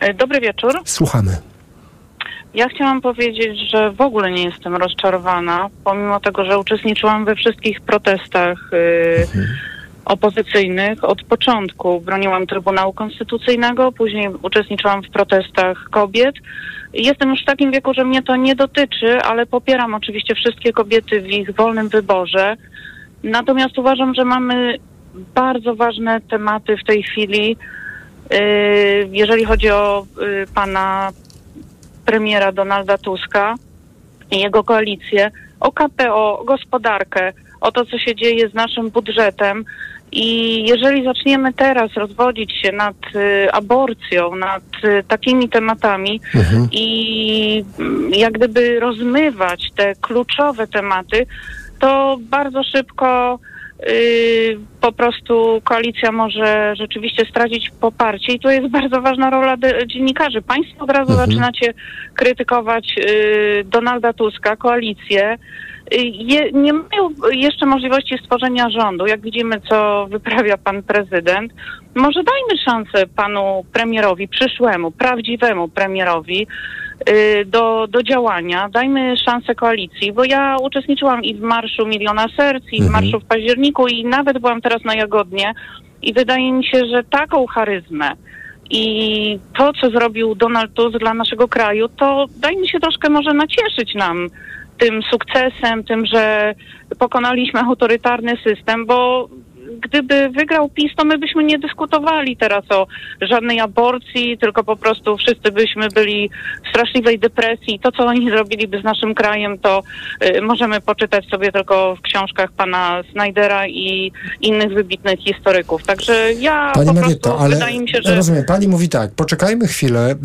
E, Dobry wieczór.
Słuchamy.
Ja chciałam powiedzieć, że w ogóle nie jestem rozczarowana, pomimo tego, że uczestniczyłam we wszystkich protestach y, opozycyjnych od początku. Broniłam Trybunału Konstytucyjnego, później uczestniczyłam w protestach kobiet. Jestem już w takim wieku, że mnie to nie dotyczy, ale popieram oczywiście wszystkie kobiety w ich wolnym wyborze. Natomiast uważam, że mamy bardzo ważne tematy w tej chwili, y, jeżeli chodzi o y, pana premiera Donalda Tuska i jego koalicję, o KPO, o gospodarkę, o to, co się dzieje z naszym budżetem. I jeżeli zaczniemy teraz rozwodzić się nad y, aborcją, nad y, takimi tematami i mm, jak gdyby rozmywać te kluczowe tematy, to bardzo szybko y, po prostu koalicja może rzeczywiście stracić poparcie i to jest bardzo ważna rola dziennikarzy. Państwo od razu
Mhm.
zaczynacie krytykować y, Donalda Tuska, koalicję je, nie mają jeszcze możliwości stworzenia rządu. Jak widzimy, co wyprawia pan prezydent, może dajmy szansę panu premierowi, przyszłemu, prawdziwemu premierowi y, do, do działania. Dajmy szansę koalicji, bo ja uczestniczyłam i w Marszu Miliona Serc, i w
Mhm.
Marszu w październiku, i nawet byłam teraz na Jagodnie. I wydaje mi się, że taką charyzmę i to, co zrobił Donald Tusk dla naszego kraju, to dajmy się troszkę może nacieszyć nam tym sukcesem, tym, że pokonaliśmy autorytarny system, bo gdyby wygrał PiS, to my byśmy nie dyskutowali teraz o żadnej aborcji, tylko po prostu wszyscy byśmy byli w straszliwej depresji. To, co oni zrobiliby z naszym krajem, to y, możemy poczytać sobie tylko w książkach pana Snydera i innych wybitnych historyków. Także ja
Pani
po prostu wydaje mi się, że...
rozumiem, pani mówi tak, poczekajmy chwilę, e,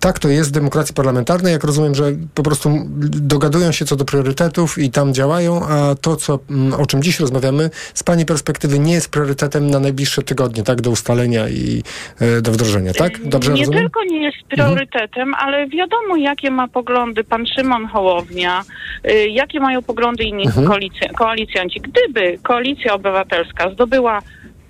tak to jest w demokracji parlamentarnej, jak rozumiem, że po prostu dogadują się co do priorytetów i tam działają, a to, co, mm, o czym dziś rozmawiamy, z perspektywy nie jest priorytetem na najbliższe tygodnie, tak, do ustalenia i e, do wdrożenia, tak? Dobrze
nie
rozumiem?
tylko nie jest priorytetem, ale wiadomo, jakie ma poglądy pan Szymon Hołownia, y, jakie mają poglądy inni
Mhm.
koalic- koalicjanci. Gdyby koalicja obywatelska zdobyła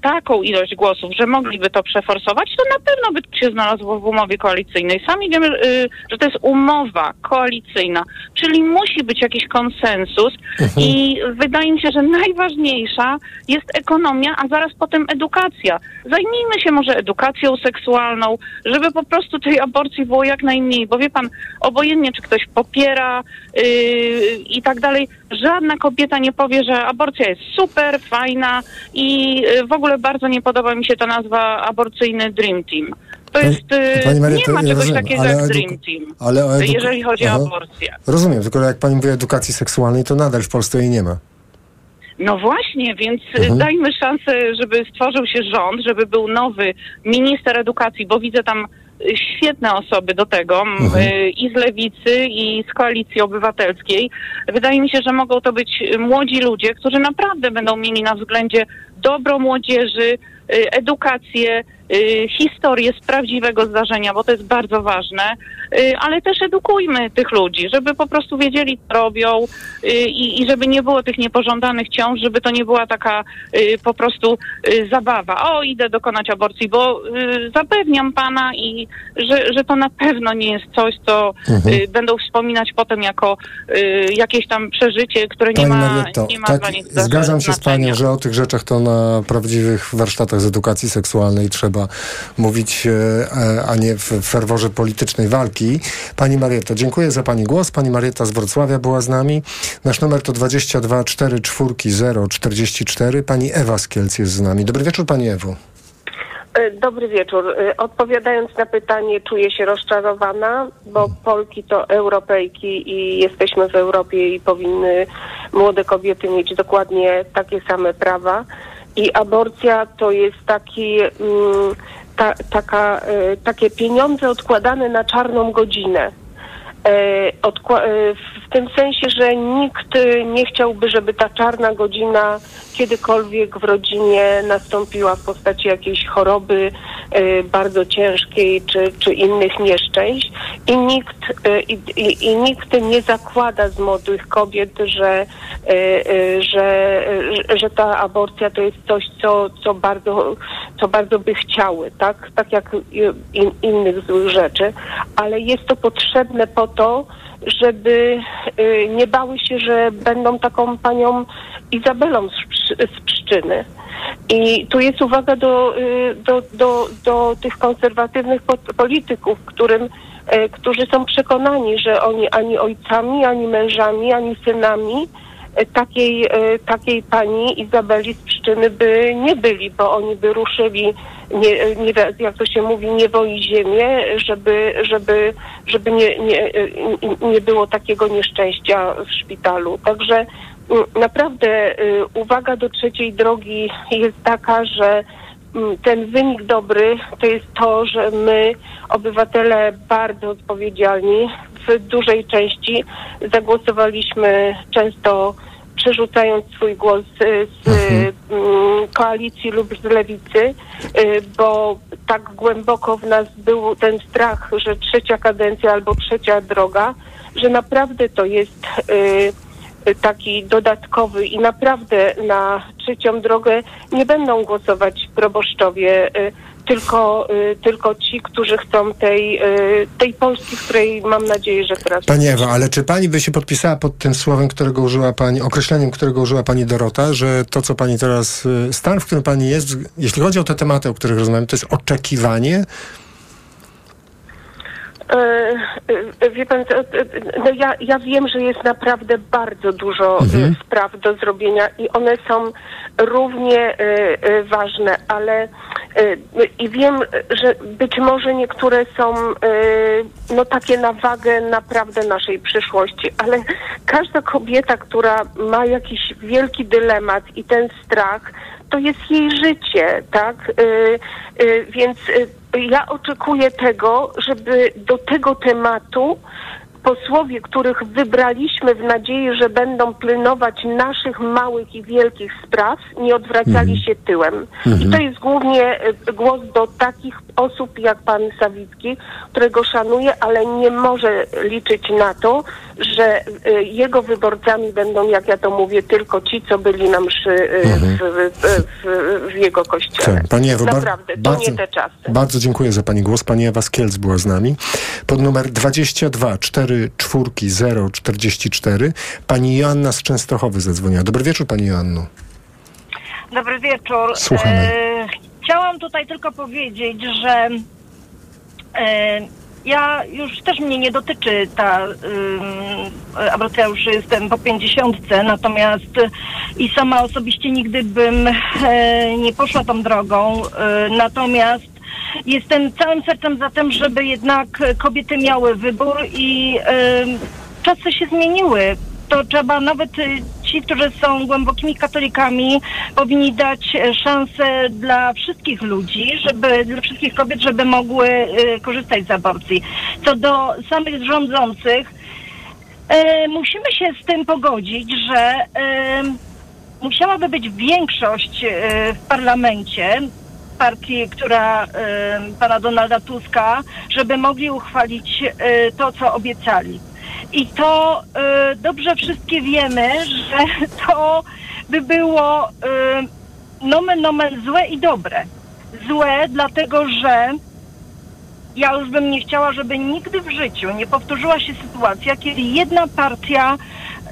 taką ilość głosów, że mogliby to przeforsować, to na pewno by się znalazło w umowie koalicyjnej. Sami wiemy, y, że to jest umowa koalicyjna, czyli musi być jakiś konsensus
Mhm.
i wydaje mi się, że najważniejsza jest ekonomia, a zaraz potem edukacja. Zajmijmy się może edukacją seksualną, żeby po prostu tej aborcji było jak najmniej, bo wie pan, obojętnie czy ktoś popiera yy, i tak dalej, żadna kobieta nie powie, że aborcja jest super, fajna i yy, w ogóle bardzo nie podoba mi się ta nazwa aborcyjny Dream Team. To jest, yy,
Pani Maria,
nie
to
ma czegoś
rozumiem,
takiego jak Dream Team,
ale
jeżeli chodzi
Aha.
o aborcję.
Rozumiem, tylko jak pani mówi o edukacji seksualnej, to nadal w Polsce jej nie ma.
No właśnie, więc y,
Mhm.
dajmy szansę, żeby stworzył się rząd, żeby był nowy minister edukacji, bo widzę tam y, świetne osoby do tego
Mhm.
y, i z lewicy, i z koalicji obywatelskiej. Wydaje mi się, że mogą to być y, młodzi ludzie, którzy naprawdę będą mieli na względzie dobro młodzieży, y, edukację, y, historię z prawdziwego zdarzenia, bo to jest bardzo ważne, y, ale też edukujmy tych ludzi, żeby po prostu wiedzieli, co robią i, i żeby nie było tych niepożądanych ciąż, żeby to nie była taka po prostu zabawa. O, idę dokonać aborcji, bo zapewniam pana i że, że to na pewno nie jest coś, co
Mhm.
będą wspominać potem jako jakieś tam przeżycie, które nie
Pani
ma,
Marieto,
nie ma
tak,
dla nich
zgadzam się z. Panią, że o tych rzeczach to na prawdziwych warsztatach z edukacji seksualnej trzeba mówić, e, a nie w ferworze politycznej walki. Pani Marieto, dziękuję za Pani głos. Pani Marieta z Wrocławia była z nami. Nasz numer to 22 44 044. Pani Ewa z Kielc jest z nami. Dobry wieczór Pani Ewo.
E, Dobry wieczór. E, Odpowiadając na pytanie, czuję się rozczarowana, bo Polki to Europejki i jesteśmy w Europie i powinny młode kobiety mieć dokładnie takie same prawa. I aborcja to jest taki, mm, ta, taka, e, takie pieniądze odkładane na czarną godzinę. E, e, w tym sensie, że nikt nie chciałby, żeby ta czarna godzina kiedykolwiek w rodzinie nastąpiła w postaci jakiejś choroby e, bardzo ciężkiej czy, czy innych nieszczęść. I nikt, e, i, i, i nikt nie zakłada z młodych kobiet, że, e, że, że, ta aborcja to jest coś, co, co, bardzo, co bardzo by chciały, tak, tak jak in, innych złych rzeczy, ale jest to potrzebne po to, żeby y, nie bały się, że będą taką panią Izabelą z, z Pszczyny. I tu jest uwaga do, y, do, do, do tych konserwatywnych po- polityków, którym, y, którzy są przekonani, że oni ani ojcami, ani mężami, ani synami y, takiej, takiej pani Izabeli z Pszczyny by nie byli, bo oni by ruszyli, nie, nie, jak to się mówi, nie woi ziemię, żeby, żeby, żeby nie, nie, nie było takiego nieszczęścia w szpitalu. Także naprawdę y, uwaga do trzeciej drogi jest taka, że mm, ten wynik dobry to jest to, że my, obywatele bardzo odpowiedzialni, w dużej części zagłosowaliśmy często przerzucając swój głos y, z y, mm, koalicji lub z lewicy, y, bo tak głęboko w nas był ten strach, że trzecia kadencja albo trzecia droga, że naprawdę to jest y, taki dodatkowy i naprawdę na trzecią drogę nie będą głosować proboszczowie, y, tylko, y, tylko ci, którzy chcą tej, y, tej Polski, w której mam nadzieję, że teraz...
Pani Ewa, ale czy pani by się podpisała pod tym słowem, którego użyła pani, określeniem, którego użyła pani Dorota, że to, co pani teraz, stan, w którym pani jest, jeśli chodzi o te tematy, o których rozmawiamy, to jest oczekiwanie?
E, e, Wie pan, no ja, ja wiem, że jest naprawdę bardzo dużo e,
Mhm.
spraw do zrobienia i one są równie ważne, ale e, i wiem, że być może niektóre są no takie na wagę naprawdę naszej przyszłości, ale każda kobieta, która ma jakiś wielki dylemat i ten strach, to jest jej życie, tak? Y, y, więc y, ja oczekuję tego, żeby do tego tematu posłowie, których wybraliśmy w nadziei, że będą pilnować naszych małych i wielkich spraw, nie odwracali się tyłem.
Mhm.
I to jest głównie y, głos do takich osób jak pan Sawicki, którego szanuję, ale nie może liczyć na to, że y, jego wyborcami będą, jak ja to mówię, tylko ci, co byli na mszy y,
Mhm.
w, w, w, w jego kościele.
Tak, Pani Ewo,
Naprawdę, to
bardzo-
nie te czasy.
Bardzo dziękuję za Pani głos. Pani Ewa Skielc była z nami. Pod numer 22 4 4 0 44 Pani Joanna z Częstochowy zadzwoniła. Dobry wieczór Pani Joanno.
Dobry wieczór.
Słuchamy.
E, chciałam tutaj tylko powiedzieć, że e, ja już też mnie nie dotyczy ta ym, aborcja, już jestem po pięćdziesiątce, natomiast i sama osobiście nigdy bym e, nie poszła tą drogą, e, natomiast jestem całym sercem za tym, żeby jednak kobiety miały wybór i czasy się zmieniły. To trzeba nawet y, ci, którzy są głębokimi katolikami, powinni dać e, szansę dla wszystkich ludzi, żeby dla wszystkich kobiet, żeby mogły y, korzystać z aborcji. Co do samych rządzących, e, musimy się z tym pogodzić, że musiałaby być większość e, w parlamencie partii, która pana Donalda Tuska, żeby mogli uchwalić e, to, co obiecali. I to e, dobrze wszystkie wiemy, że [laughs] to by było nomen nomen złe i dobre. Złe, dlatego że ja już bym nie chciała, żeby nigdy w życiu nie powtórzyła się sytuacja, kiedy jedna partia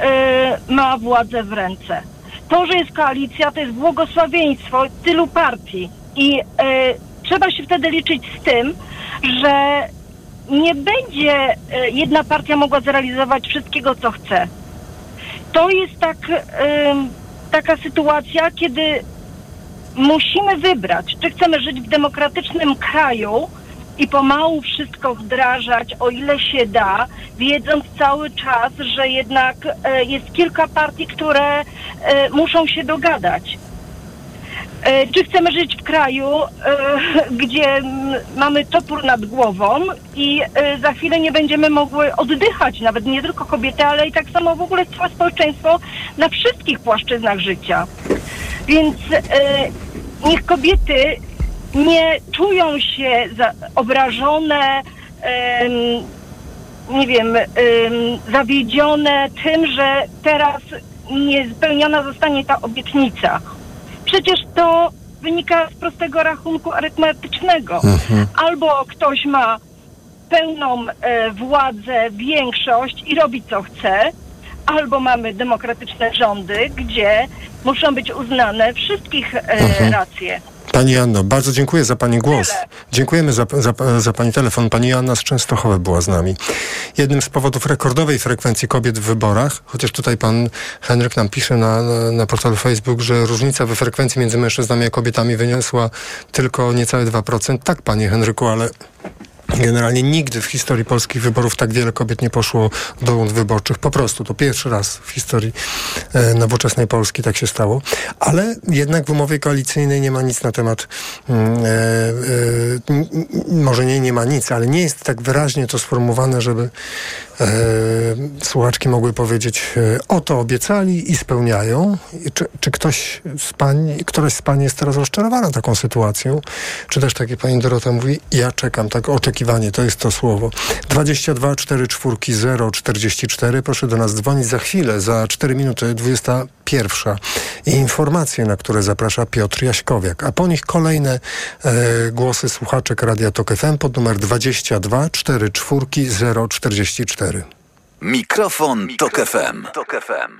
e, ma władzę w ręce. To, że jest koalicja, to jest błogosławieństwo tylu partii. I e, trzeba się wtedy liczyć z tym, że nie będzie e, jedna partia mogła zrealizować wszystkiego, co chce. To jest tak, taka sytuacja, kiedy musimy wybrać, czy chcemy żyć w demokratycznym kraju i pomału wszystko wdrażać, o ile się da, wiedząc cały czas, że jednak e, jest kilka partii, które muszą się dogadać. E, Czy chcemy żyć w kraju, e, [laughs] gdzie mamy topór nad głową i e, za chwilę nie będziemy mogły oddychać, nawet nie tylko kobiety, ale i tak samo w ogóle całe społeczeństwo na wszystkich płaszczyznach życia. Więc niech kobiety nie czują się obrażone, nie wiem, em, zawiedzione tym, że teraz nie spełniona zostanie ta obietnica. Przecież to wynika z prostego rachunku arytmetycznego. Albo ktoś ma pełną e, władzę, większość i robi co chce, albo mamy demokratyczne rządy, gdzie muszą być uznane wszystkich e, racje.
Pani Anno, bardzo dziękuję za Pani głos. Dziękujemy za, za, za Pani telefon. Pani Joanna z Częstochowy była z nami. Jednym z powodów rekordowej frekwencji kobiet w wyborach, chociaż tutaj Pan Henryk nam pisze na, na, na portalu Facebook, że różnica we frekwencji między mężczyznami a kobietami wyniosła tylko niecałe 2%. Tak, Panie Henryku, ale Generalnie nigdy w historii polskich wyborów tak wiele kobiet nie poszło do rund wyborczych. Po prostu to pierwszy raz w historii e, nowoczesnej Polski tak się stało. Ale jednak w umowie koalicyjnej nie ma nic na temat, mm, e, e, może nie, nie ma nic, ale nie jest tak wyraźnie to sformułowane, żeby e, słuchaczki mogły powiedzieć, e, oto obiecali i spełniają. I czy, czy ktoś z pań, któraś z pań jest teraz rozczarowana taką sytuacją? Czy też tak jak pani Dorota mówi, ja czekam, tak oczekiwanie oczekiwanie, to jest to słowo. 22 4 4 0 44. Proszę do nas dzwonić za chwilę, za 4 minuty, 21. I informacje, na które zaprasza Piotr Jaśkowiak. A po nich kolejne e, głosy słuchaczek Radia Tok FM pod numer 22 4 4 0 44.
Mikrofon, Tok FM. Tok FM.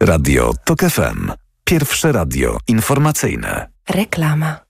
Radio Tok FM. Pierwsze radio informacyjne.
Reklama.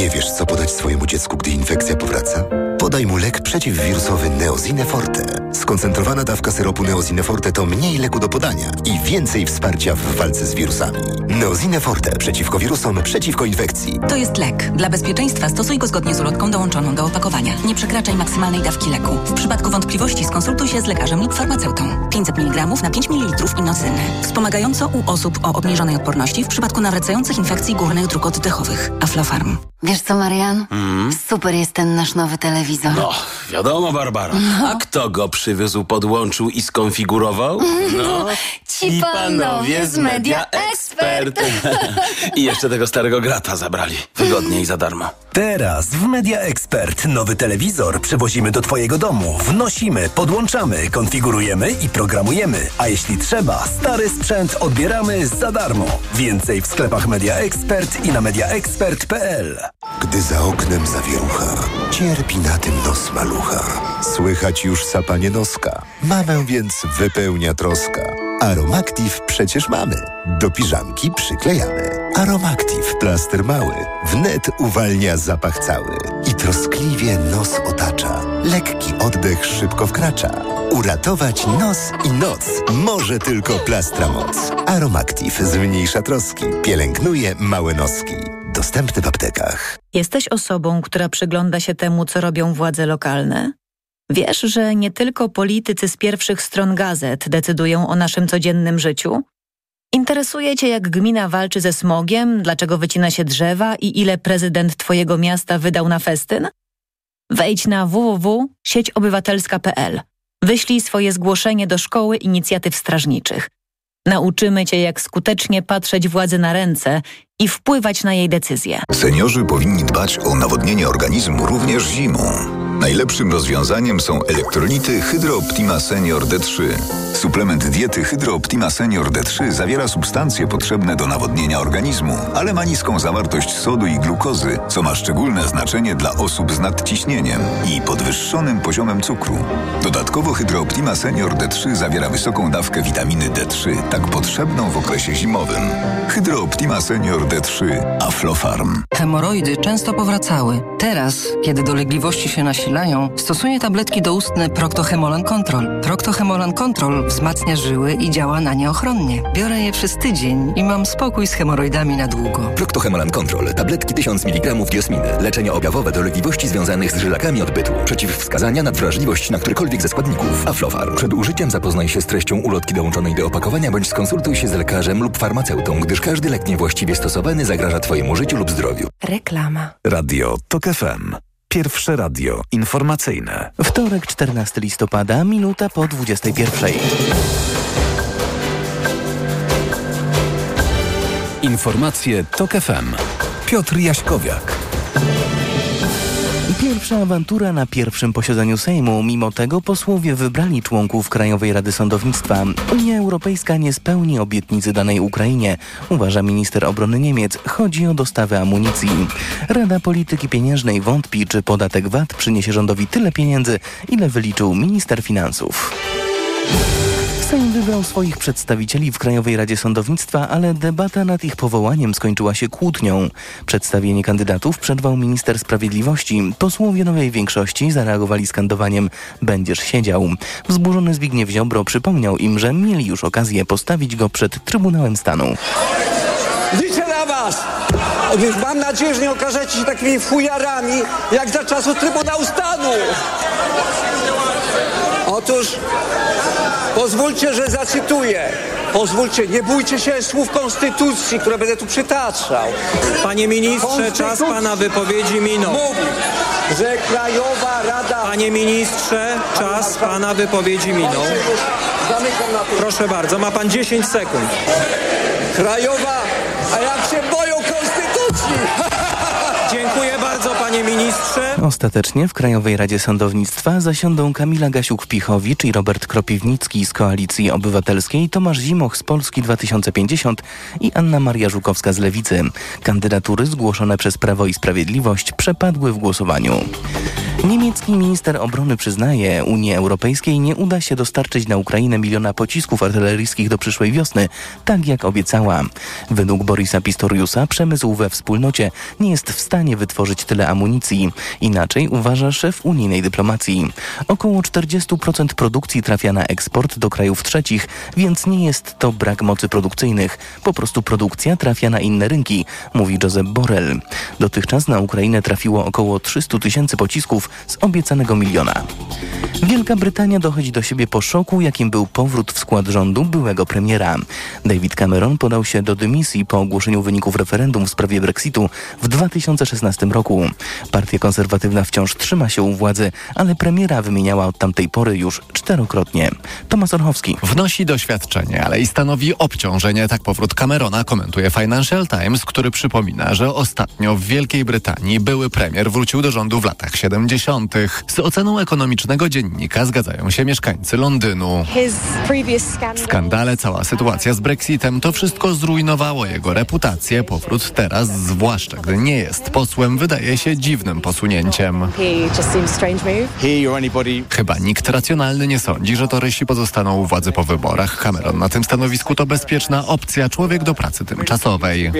Nie wiesz, co podać swojemu dziecku, gdy infekcja powraca? Podaj mu lek przeciwwirusowy Neozine Forte. Skoncentrowana dawka syropu Neozine Forte to mniej leku do podania i więcej wsparcia w walce z wirusami. Neozine Forte przeciwko wirusom, przeciwko infekcji.
To jest lek. Dla bezpieczeństwa stosuj go zgodnie z ulotką dołączoną do opakowania. Nie przekraczaj maksymalnej dawki leku. W przypadku wątpliwości skonsultuj się z lekarzem lub farmaceutą. 500 mg na 5 ml inocyny. Wspomagająco u osób o obniżonej odporności w przypadku nawracających infekcji górnych dróg oddechowych. Aflofarm.
Wiesz co, Marian?
Mm.
Super jest ten nasz nowy telewizor.
No, wiadomo, Barbara. A kto go przywiózł, podłączył i skonfigurował? [laughs] No,
Ci panowie z Media
Expert. [laughs] I jeszcze tego starego grata zabrali. Wygodnie i za darmo.
Teraz w Media Expert nowy telewizor przywozimy do Twojego domu. Wnosimy, podłączamy, konfigurujemy i programujemy. A jeśli trzeba, stary sprzęt odbieramy za darmo. Więcej w sklepach Media Expert i na mediaexpert.pl.
Gdy za oknem zawierucha, cierpi na tym nos malucha. Słychać już sapanie noska. Mamę więc wypełnia troska. Aromactive przecież mamy. Do piżamki przyklejamy. Aromactive plaster mały. Wnet uwalnia zapach cały. I troskliwie nos otacza. Lekki oddech szybko wkracza. Uratować nos i noc może tylko plastra moc. Aromactive zmniejsza troski. Pielęgnuje małe noski. Dostępny w aptekach.
Jesteś osobą, która przygląda się temu, co robią władze lokalne? Wiesz, że nie tylko politycy z pierwszych stron gazet decydują o naszym codziennym życiu? Interesuje Cię, jak gmina walczy ze smogiem, dlaczego wycina się drzewa i ile prezydent Twojego miasta wydał na festyn? Wejdź na www.sieciobywatelska.pl. Wyślij swoje zgłoszenie do Szkoły Inicjatyw Strażniczych. Nauczymy Cię, jak skutecznie patrzeć władzy na ręce i wpływać na jej decyzje.
Seniorzy powinni dbać o nawodnienie organizmu również zimą. Najlepszym rozwiązaniem są elektrolity Hydro Optima Senior D3. Suplement diety Hydro Optima Senior D3 zawiera substancje potrzebne do nawodnienia organizmu, ale ma niską zawartość sodu i glukozy, co ma szczególne znaczenie dla osób z nadciśnieniem i podwyższonym poziomem cukru. Dodatkowo Hydro Optima Senior D3 zawiera wysoką dawkę witaminy D3, tak potrzebną w okresie zimowym. Hydro Optima Senior D3 Aflofarm.
Hemoroidy często powracały. Teraz, kiedy dolegliwości się nasilają, stosuję tabletki doustne Proctohemolan Control. Proctohemolan Control wzmacnia żyły i działa na nie ochronnie. Biorę je przez tydzień i mam spokój z hemoroidami na długo.
Proctohemolan Control. Tabletki 1000 mg diosminy. Leczenie objawowe dolegliwości związanych z żylakami odbytu. Przeciwwskazania na wrażliwość na którykolwiek ze składników. Aflofarm. Przed użyciem zapoznaj się z treścią ulotki dołączonej do opakowania bądź skonsultuj się z lekarzem lub farmaceutą, gdyż każdy lek niewłaściwie stosowany zagraża Twojemu życiu lub zdrowiu.
Reklama.
Radio TOK FM.
Pierwsze radio informacyjne.
Wtorek, 14 listopada, minuta po 21.
Informacje TOK FM. Piotr Jaśkowiak.
Pierwsza awantura na pierwszym posiedzeniu Sejmu. Mimo tego posłowie wybrali członków Krajowej Rady Sądownictwa. Unia Europejska nie spełni obietnicy danej Ukrainie, uważa minister obrony Niemiec. Chodzi o dostawę amunicji. Rada Polityki Pieniężnej wątpi, czy podatek VAT przyniesie rządowi tyle pieniędzy, ile wyliczył minister finansów. Sejm wybrał swoich przedstawicieli w Krajowej Radzie Sądownictwa, ale debata nad ich powołaniem skończyła się kłótnią. Przedstawienie kandydatów przerwał minister sprawiedliwości. Posłowie nowej większości zareagowali skandowaniem „Będziesz siedział”. Wzburzony Zbigniew Ziobro przypomniał im, że mieli już okazję postawić go przed Trybunałem Stanu.
Liczę na was! Mam nadzieję, że nie okażecie się takimi fujarami, jak za czasów Trybunału Stanu! Otóż pozwólcie, że zacytuję. Pozwólcie, nie bójcie się słów konstytucji, które będę tu przytaczał.
Panie ministrze, czas pana wypowiedzi minął.
Mówi, że Krajowa Rada...
Panie ministrze, czas pana wypowiedzi minął. Proszę bardzo, ma pan 10 sekund.
Krajowa, a jak się boją
panie ministrze.
Ostatecznie w Krajowej Radzie Sądownictwa zasiądą Kamila Gasiuk-Pichowicz i Robert Kropiwnicki z Koalicji Obywatelskiej, Tomasz Zimoch z Polski 2050 i Anna Maria Żukowska z Lewicy. Kandydatury zgłoszone przez Prawo i Sprawiedliwość przepadły w głosowaniu. Niemiecki minister obrony przyznaje, Unii Europejskiej nie uda się dostarczyć na Ukrainę miliona pocisków artyleryjskich do przyszłej wiosny, tak jak obiecała. Według Borisa Pistoriusa przemysł we wspólnocie nie jest w stanie wytworzyć tyle amunicji. Inaczej uważa szef unijnej dyplomacji. Około 40% produkcji trafia na eksport do krajów trzecich, więc nie jest to brak mocy produkcyjnych. Po prostu produkcja trafia na inne rynki, mówi Josep Borrell. Dotychczas na Ukrainę trafiło około 300 tysięcy pocisków z obiecanego miliona. Wielka Brytania dochodzi do siebie po szoku, jakim był powrót w skład rządu byłego premiera. David Cameron podał się do dymisji po ogłoszeniu wyników referendum w sprawie Brexitu w 2016 roku. Partia konserwatywna wciąż trzyma się u władzy, ale premiera wymieniała od tamtej pory już czterokrotnie. Tomasz Orchowski.
Wnosi doświadczenie, ale i stanowi obciążenie, tak powrót Camerona komentuje Financial Times, który przypomina, że ostatnio w Wielkiej Brytanii były premier wrócił do rządu w latach 70. Z oceną ekonomicznego dziennika zgadzają się mieszkańcy Londynu. Skandale, cała sytuacja z Brexitem, to wszystko zrujnowało jego reputację. Powrót teraz, zwłaszcza gdy nie jest posłem, wydaje się dziwnym posunięciem. Chyba nikt racjonalny nie sądzi, że torysi pozostaną u władzy po wyborach. Cameron na tym stanowisku to bezpieczna opcja, człowiek do pracy tymczasowej.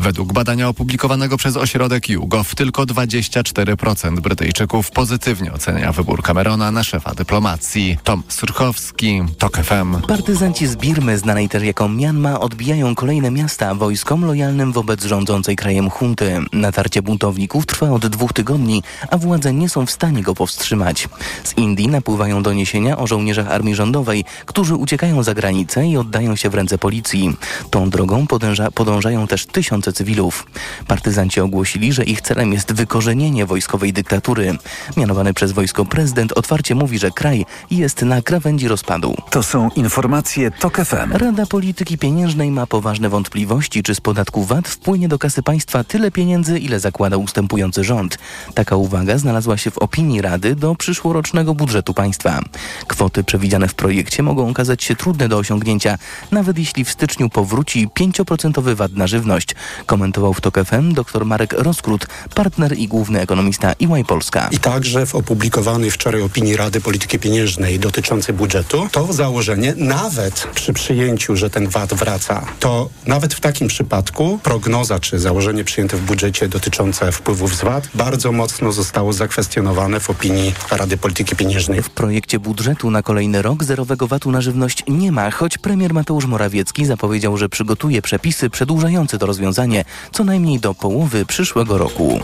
Według badania opublikowanego przez ośrodek YouGov tylko 24% Brytyjczyków pozytywnie ocenia wybór Camerona na szefa dyplomacji. Tom Surchowski, TOK FM.
Partyzanci z Birmy, znanej też jako Mianma, odbijają kolejne miasta wojskom lojalnym wobec rządzącej krajem hunty. Natarcie buntowników trwa od dwóch tygodni, a władze nie są w stanie go powstrzymać. Z Indii napływają doniesienia o żołnierzach armii rządowej, którzy uciekają za granicę i oddają się w ręce policji. Tą drogą podąża, podążają też tysiące cywilów. Partyzanci ogłosili, że ich celem jest wykorzenienie wojskowej dyktatury. Mianowany przez wojsko prezydent otwarcie mówi, że kraj jest na krawędzi rozpadu.
To są informacje TOK FM.
Rada Polityki Pieniężnej ma poważne wątpliwości, czy z podatku VAT wpłynie do kasy państwa tyle pieniędzy, ile zakłada ustępujący rząd. Taka uwaga znalazła się w opinii Rady do przyszłorocznego budżetu państwa. Kwoty przewidziane w projekcie mogą okazać się trudne do osiągnięcia, nawet jeśli w styczniu powróci 5% VAT na żywność, komentował w TOK FM dr Marek Roskrót, partner i główny ekonomista EY Polska.
I także w opublikowanej wczoraj opinii Rady Polityki Pieniężnej dotyczącej budżetu, to założenie nawet przy przyjęciu, że ten VAT wraca, to nawet w takim przypadku prognoza czy założenie przyjęte w budżecie dotyczące wpływów z VAT bardzo mocno zostało zakwestionowane w opinii Rady Polityki Pieniężnej.
W projekcie budżetu na kolejny rok zerowego VAT-u na żywność nie ma, choć premier Mateusz Morawiecki zapowiedział, że przygotuje przepisy przedłużające to rozwiązanie co najmniej do połowy przyszłego roku.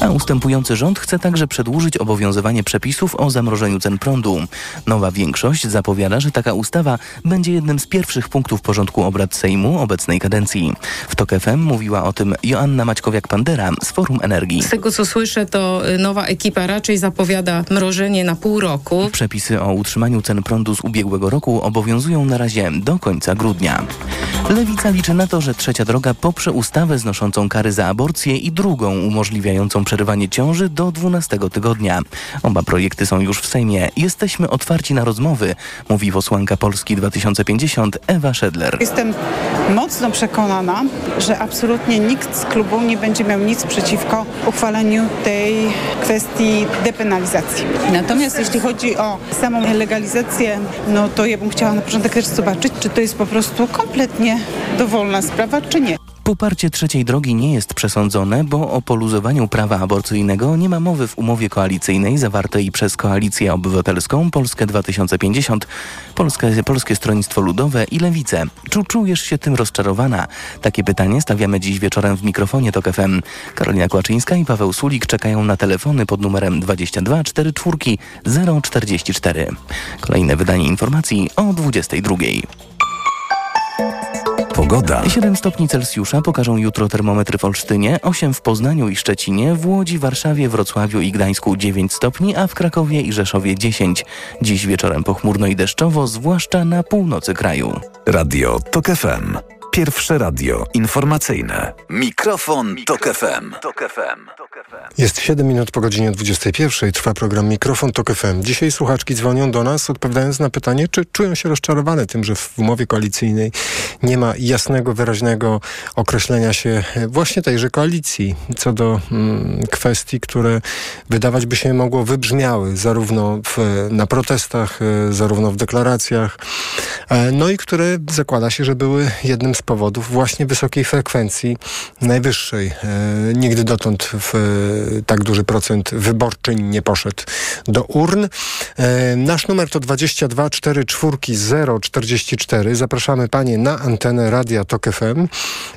A ustępujący rząd chce także przedłużyć obowiązywanie przepisów o zamrożeniu cen prądu. Nowa większość zapowiada, że taka ustawa będzie jednym z pierwszych punktów porządku obrad Sejmu obecnej kadencji. W TOK FM mówiła o tym Joanna Maćkowiak-Pandura, Bandera z Forum Energii.
Z tego co słyszę, to y, nowa ekipa raczej zapowiada mrożenie na pół roku.
Przepisy o utrzymaniu cen prądu z ubiegłego roku obowiązują na razie do końca grudnia. Lewica liczy na to, że trzecia droga poprze ustawę znoszącą kary za aborcję i drugą umożliwiającą przerywanie ciąży do 12 tygodnia. Oba projekty są już w Sejmie. Jesteśmy otwarci na rozmowy, mówi posłanka Polski 2050 Ewa Szedler.
Jestem mocno przekonana, że absolutnie nikt z klubu nie będzie miał nic przeciwko uchwaleniu tej kwestii depenalizacji. Natomiast jeśli chodzi o samą legalizację, no to ja bym chciała na początek też zobaczyć, czy to jest po prostu kompletnie dowolna sprawa, czy nie.
Poparcie trzeciej drogi nie jest przesądzone, bo o poluzowaniu prawa aborcyjnego nie ma mowy w umowie koalicyjnej zawartej przez Koalicję Obywatelską, Polskę 2050, Polskie, Polskie Stronnictwo Ludowe i Lewicę. Czy czujesz się tym rozczarowana? Takie pytanie stawiamy dziś wieczorem w mikrofonie TOK FM. Karolina Kłaczyńska i Paweł Sulik czekają na telefony pod numerem 22 44 044. Kolejne wydanie informacji o 22.
Pogoda.
7 stopni Celsjusza pokażą jutro termometry w Olsztynie, 8 w Poznaniu i Szczecinie, w Łodzi, Warszawie, Wrocławiu i Gdańsku 9 stopni, a w Krakowie i Rzeszowie 10. Dziś wieczorem pochmurno i deszczowo, zwłaszcza na północy kraju.
Radio TOK FM. Pierwsze radio informacyjne.
Mikrofon, Tok FM.
Jest 7 minut po godzinie 21. Trwa program Mikrofon Tok FM. Dzisiaj słuchaczki dzwonią do nas, odpowiadając na pytanie, czy czują się rozczarowane tym, że w umowie koalicyjnej nie ma jasnego, wyraźnego określenia się właśnie tejże koalicji co do mm, kwestii, które wydawać by się mogło wybrzmiały zarówno w, na protestach, e, zarówno w deklaracjach, e, no i które zakłada się, że były jednym z powodów właśnie wysokiej frekwencji, najwyższej. E, nigdy dotąd w tak duży procent wyborczyń nie poszedł do urn. E, nasz numer to 22 44 044. Zapraszamy Panie na antenę Radia Tok FM.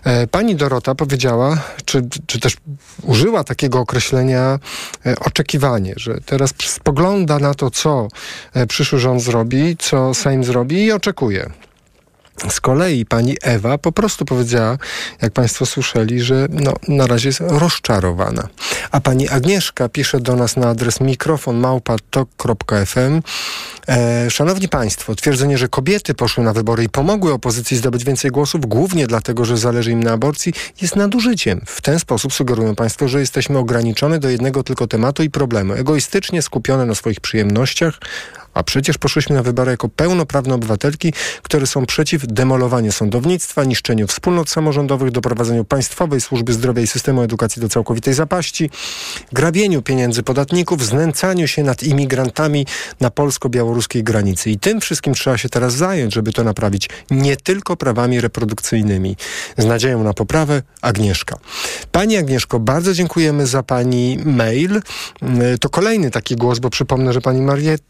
E, pani Dorota powiedziała, czy, czy też użyła takiego określenia e, oczekiwanie, że teraz spogląda na to, co e, przyszły rząd zrobi, co Sejm zrobi i oczekuje. Z kolei pani Ewa po prostu powiedziała, jak państwo słyszeli, że no, na razie jest rozczarowana. A pani Agnieszka pisze do nas na adres mikrofonmałpatok.fm e, Szanowni Państwo, twierdzenie, że kobiety poszły na wybory i pomogły opozycji zdobyć więcej głosów, głównie dlatego, że zależy im na aborcji, jest nadużyciem. W ten sposób sugerują Państwo, że jesteśmy ograniczone do jednego tylko tematu i problemu. Egoistycznie skupione na swoich przyjemnościach, a przecież poszłyśmy na wybory jako pełnoprawne obywatelki, które są przeciw demolowaniu sądownictwa, niszczeniu wspólnot samorządowych, doprowadzeniu państwowej służby zdrowia i systemu edukacji do całkowitej zapaści, grabieniu pieniędzy podatników, znęcaniu się nad imigrantami na polsko-białoruskiej granicy. I tym wszystkim trzeba się teraz zająć, żeby to naprawić nie tylko prawami reprodukcyjnymi. Z nadzieją na poprawę Agnieszka. Pani Agnieszko, bardzo dziękujemy za Pani mail. To kolejny taki głos, bo przypomnę, że Pani Marietta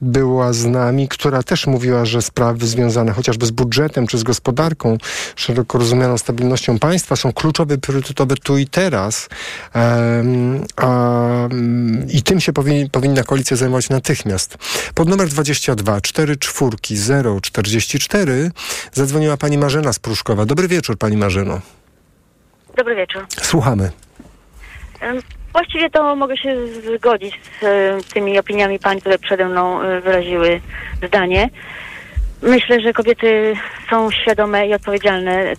była z nami, która też mówiła, że sprawy związane chociażby z budżetem czy z gospodarką, szeroko rozumianą stabilnością państwa są kluczowe, priorytetowe tu i teraz. Um, a, I tym się powin, powinna koalicja zajmować natychmiast. Pod numer 22 44 044 zadzwoniła pani Marzena Spruszkowa. Dobry wieczór pani Marzeno.
Dobry wieczór.
Słuchamy.
Właściwie to mogę się zgodzić z e, tymi opiniami pań, które przede mną e, wyraziły zdanie. Myślę, że kobiety są świadome i odpowiedzialne.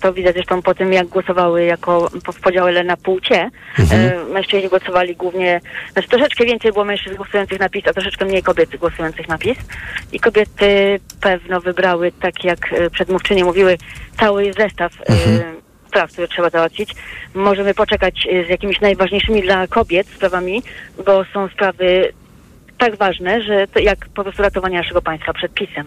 To widać zresztą po tym, jak głosowały jako w podziale na płcie.
Mhm.
E, Mężczyźni głosowali głównie, znaczy troszeczkę więcej było mężczyzn głosujących na PiS, a troszeczkę mniej kobiety głosujących na PiS. I kobiety pewno wybrały, tak jak e, przedmówczynie mówiły, cały zestaw e, spraw, które trzeba załatwić. Możemy poczekać e, z jakimiś najważniejszymi dla kobiet sprawami, bo są sprawy tak ważne, że to jak po prostu ratowanie naszego państwa przed pisem.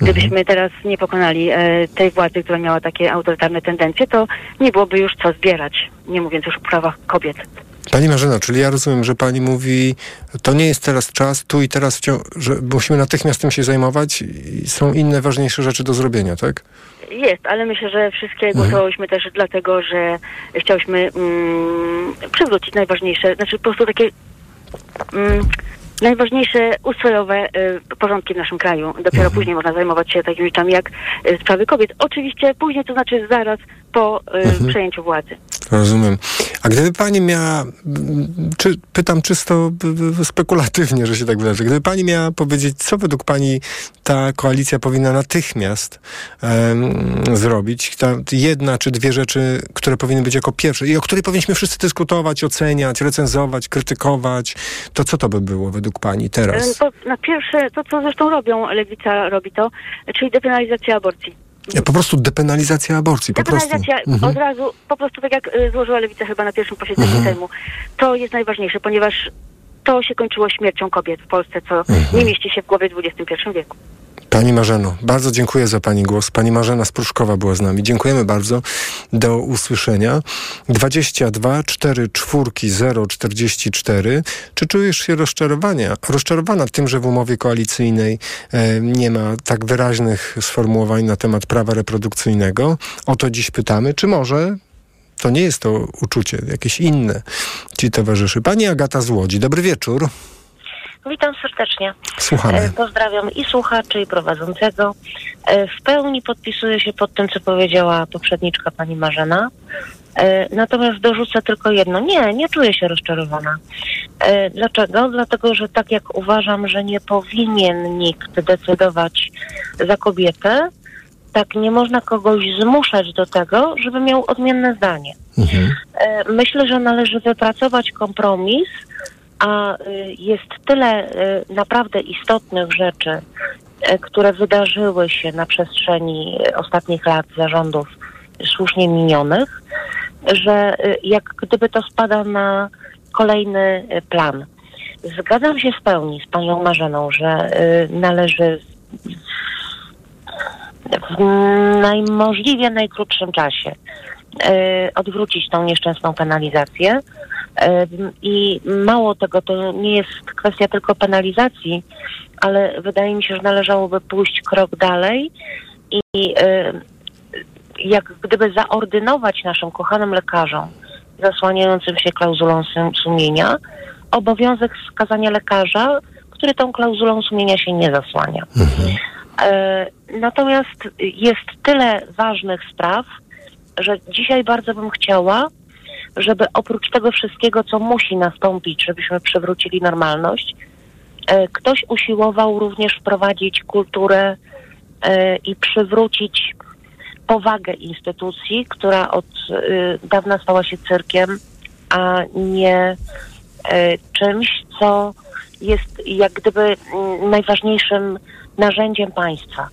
Gdybyśmy teraz nie pokonali e, tej władzy, która miała takie autorytarne tendencje, to nie byłoby już co zbierać, nie mówiąc już o prawach kobiet.
Pani Marzena, czyli ja rozumiem, że pani mówi, to nie jest teraz czas, tu i teraz, że musimy natychmiast tym się zajmować i są inne ważniejsze rzeczy do zrobienia, tak?
Jest, ale myślę, że wszystkie głosowałyśmy też dlatego, że chciałyśmy mm, przywrócić najważniejsze, znaczy po prostu takie mm, najważniejsze ustrojowe y, porządki w naszym kraju. Dopiero później można zajmować się takimi rzeczami jak y, sprawy kobiet. Oczywiście później, to znaczy zaraz po y, przejęciu władzy.
Rozumiem. A gdyby pani miała, czy, pytam czysto spekulatywnie, że się tak wydarzy, gdyby pani miała powiedzieć, co według pani ta koalicja powinna natychmiast em, zrobić, ta jedna czy dwie rzeczy, które powinny być jako pierwsze i o której powinniśmy wszyscy dyskutować, oceniać, recenzować, krytykować, to co to by było według pani teraz?
Na pierwsze, to co zresztą robią, Lewica robi to, czyli depenalizacja aborcji.
Ja, po prostu depenalizacja aborcji, po prostu.
Depenalizacja
Mhm.
od razu, po prostu tak jak y, złożyła Lewica chyba na pierwszym posiedzeniu
Mhm.
Sejmu, to jest najważniejsze, ponieważ to się kończyło śmiercią kobiet w Polsce, co
Mhm.
nie mieści się w głowie w XXI wieku.
Pani Marzeno, bardzo dziękuję za Pani głos. Pani Marzena Spruszkowa była z nami. Dziękujemy bardzo. Do usłyszenia. 22 4 czwórki 0 44. Czy czujesz się rozczarowania, rozczarowana tym, że w umowie koalicyjnej e, nie ma tak wyraźnych sformułowań na temat prawa reprodukcyjnego? O to dziś pytamy. Czy może to nie jest to uczucie, jakieś inne ci towarzyszy? Pani Agata z Łodzi. Dobry wieczór.
Witam serdecznie.
Słuchamy.
E, Pozdrawiam i słuchaczy, i prowadzącego. E, W pełni podpisuję się pod tym, co powiedziała poprzedniczka pani Marzena. E, Natomiast dorzucę tylko jedno. Nie, nie czuję się rozczarowana. Dlaczego? Dlatego, że tak jak uważam, że nie powinien nikt decydować za kobietę, tak nie można kogoś zmuszać do tego, żeby miał odmienne zdanie. E, Myślę, że należy wypracować kompromis, a y, jest tyle y, naprawdę istotnych rzeczy, y, które wydarzyły się na przestrzeni ostatnich lat zarządów słusznie minionych, że y, jak gdyby to spada na kolejny plan. Zgadzam się w pełni z panią Marzeną, że należy w najmożliwie najkrótszym czasie e, odwrócić tą nieszczęsną penalizację. I mało tego, to nie jest kwestia tylko penalizacji, ale wydaje mi się, że należałoby pójść krok dalej i jak gdyby zaordynować naszym kochanym lekarzom zasłaniającym się klauzulą sum- sumienia obowiązek wskazania lekarza, który tą klauzulą sumienia się nie zasłania. E, Natomiast jest tyle ważnych spraw, że dzisiaj bardzo bym chciała, żeby oprócz tego wszystkiego, co musi nastąpić, żebyśmy przywrócili normalność, e, ktoś usiłował również wprowadzić kulturę e, i przywrócić powagę instytucji, która od e, dawna stała się cyrkiem, a nie czymś, co jest jak gdyby mm, najważniejszym narzędziem państwa.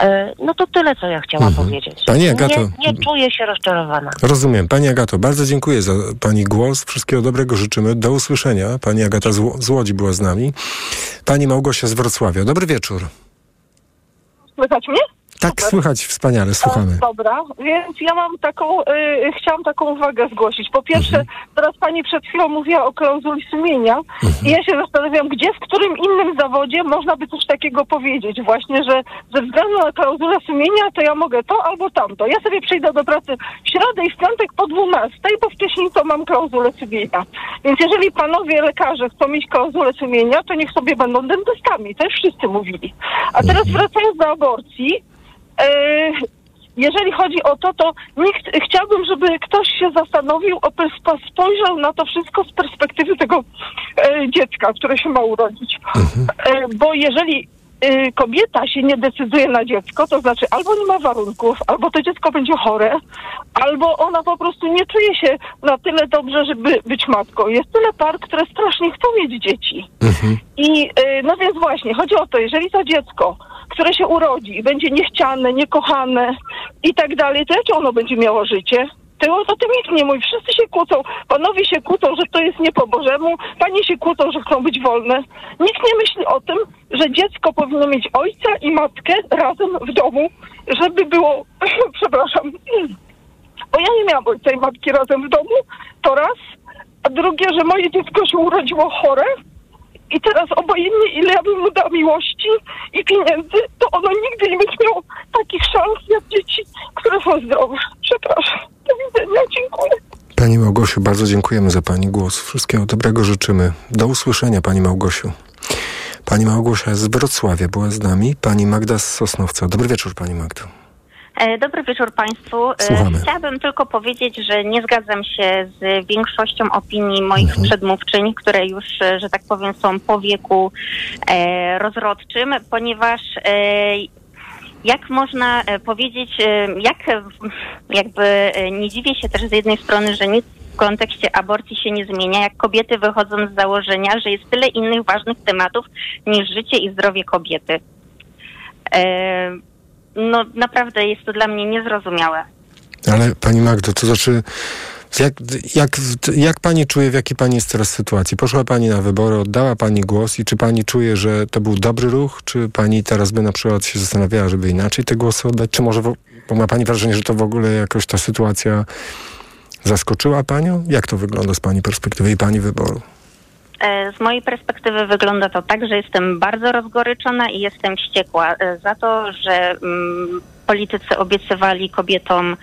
E, No to tyle, co ja chciałam powiedzieć.
Pani Agato-
Nie, nie czuję się rozczarowana.
Rozumiem. Pani Agato, bardzo dziękuję za Pani głos. Wszystkiego dobrego życzymy. Do usłyszenia. Pani Agata z Łodzi była z nami. Pani Małgosia z Wrocławia. Dobry wieczór.
Słychać mnie?
Tak, słychać wspaniale, słuchamy.
E, Dobra, więc ja mam taką, y, chciałam taką uwagę zgłosić. Po pierwsze, teraz pani przed chwilą mówiła o klauzuli sumienia i ja się zastanawiam, gdzie, w którym innym zawodzie można by coś takiego powiedzieć właśnie, że ze względu na klauzulę sumienia to ja mogę to albo tamto. Ja sobie przyjdę do pracy w środę i w piątek po 12, bo wcześniej to mam klauzulę sumienia. Więc jeżeli panowie lekarze chcą mieć klauzulę sumienia, to niech sobie będą dentystami. Już wszyscy mówili. A teraz wracając do aborcji, jeżeli chodzi o to, to nikt, chciałbym, żeby ktoś się zastanowił, spojrzał na to wszystko z perspektywy tego e, dziecka, które się ma urodzić. E, bo jeżeli e, kobieta się nie decyduje na dziecko, to znaczy albo nie ma warunków, albo to dziecko będzie chore, albo ona po prostu nie czuje się na tyle dobrze, żeby być matką. Jest tyle par, które strasznie chcą mieć dzieci. I y, no więc właśnie, chodzi o to, jeżeli to dziecko, które się urodzi i będzie niechciane, niekochane i tak dalej, to jakie ono będzie miało życie? To o tym nikt nie mówi. Wszyscy się kłócą. Panowie się kłócą, że to jest nie po Bożemu. Panie się kłócą, że chcą być wolne. Nikt nie myśli o tym, że dziecko powinno mieć ojca i matkę razem w domu, żeby było, [clears throat] przepraszam, [clears throat] bo ja nie miałam ojca i matki razem w domu, to raz. A drugie, że moje dziecko się urodziło chore i teraz obojętnie ile ja bym mu dał miłości i pieniędzy, to ono nigdy nie będzie miało takich szans jak dzieci, które są zdrowe. Przepraszam. Do widzenia. Dziękuję.
Pani Małgosiu, bardzo dziękujemy za Pani głos. Wszystkiego dobrego życzymy. Do usłyszenia, Pani Małgosiu. Pani Małgosia z Wrocławia była z nami. Pani Magda z Sosnowca. Dobry wieczór, Pani Magdo.
E, Dobry wieczór Państwu. E,
Słuchamy.
Chciałabym tylko powiedzieć, że nie zgadzam się z większością opinii moich przedmówczyń, które już, e, że tak powiem, są po wieku rozrodczym, ponieważ jak można powiedzieć, jak jakby nie dziwię się też z jednej strony, że nic w kontekście aborcji się nie zmienia, jak kobiety wychodzą z założenia, że jest tyle innych ważnych tematów niż życie i zdrowie kobiety. No naprawdę jest to dla mnie niezrozumiałe.
Ale pani Magdo, to znaczy, jak, jak, jak pani czuje, w jakiej pani jest teraz sytuacji? Poszła pani na wybory, oddała pani głos i czy pani czuje, że to był dobry ruch? Czy pani teraz by na przykład się zastanawiała, żeby inaczej te głosy oddać? Czy może, bo ma pani wrażenie, że to w ogóle jakoś ta sytuacja zaskoczyła panią? Jak to wygląda z pani perspektywy i pani wyboru?
E, Z mojej perspektywy wygląda to tak, że jestem bardzo rozgoryczona i jestem wściekła e, za to, że mm, politycy obiecywali kobietom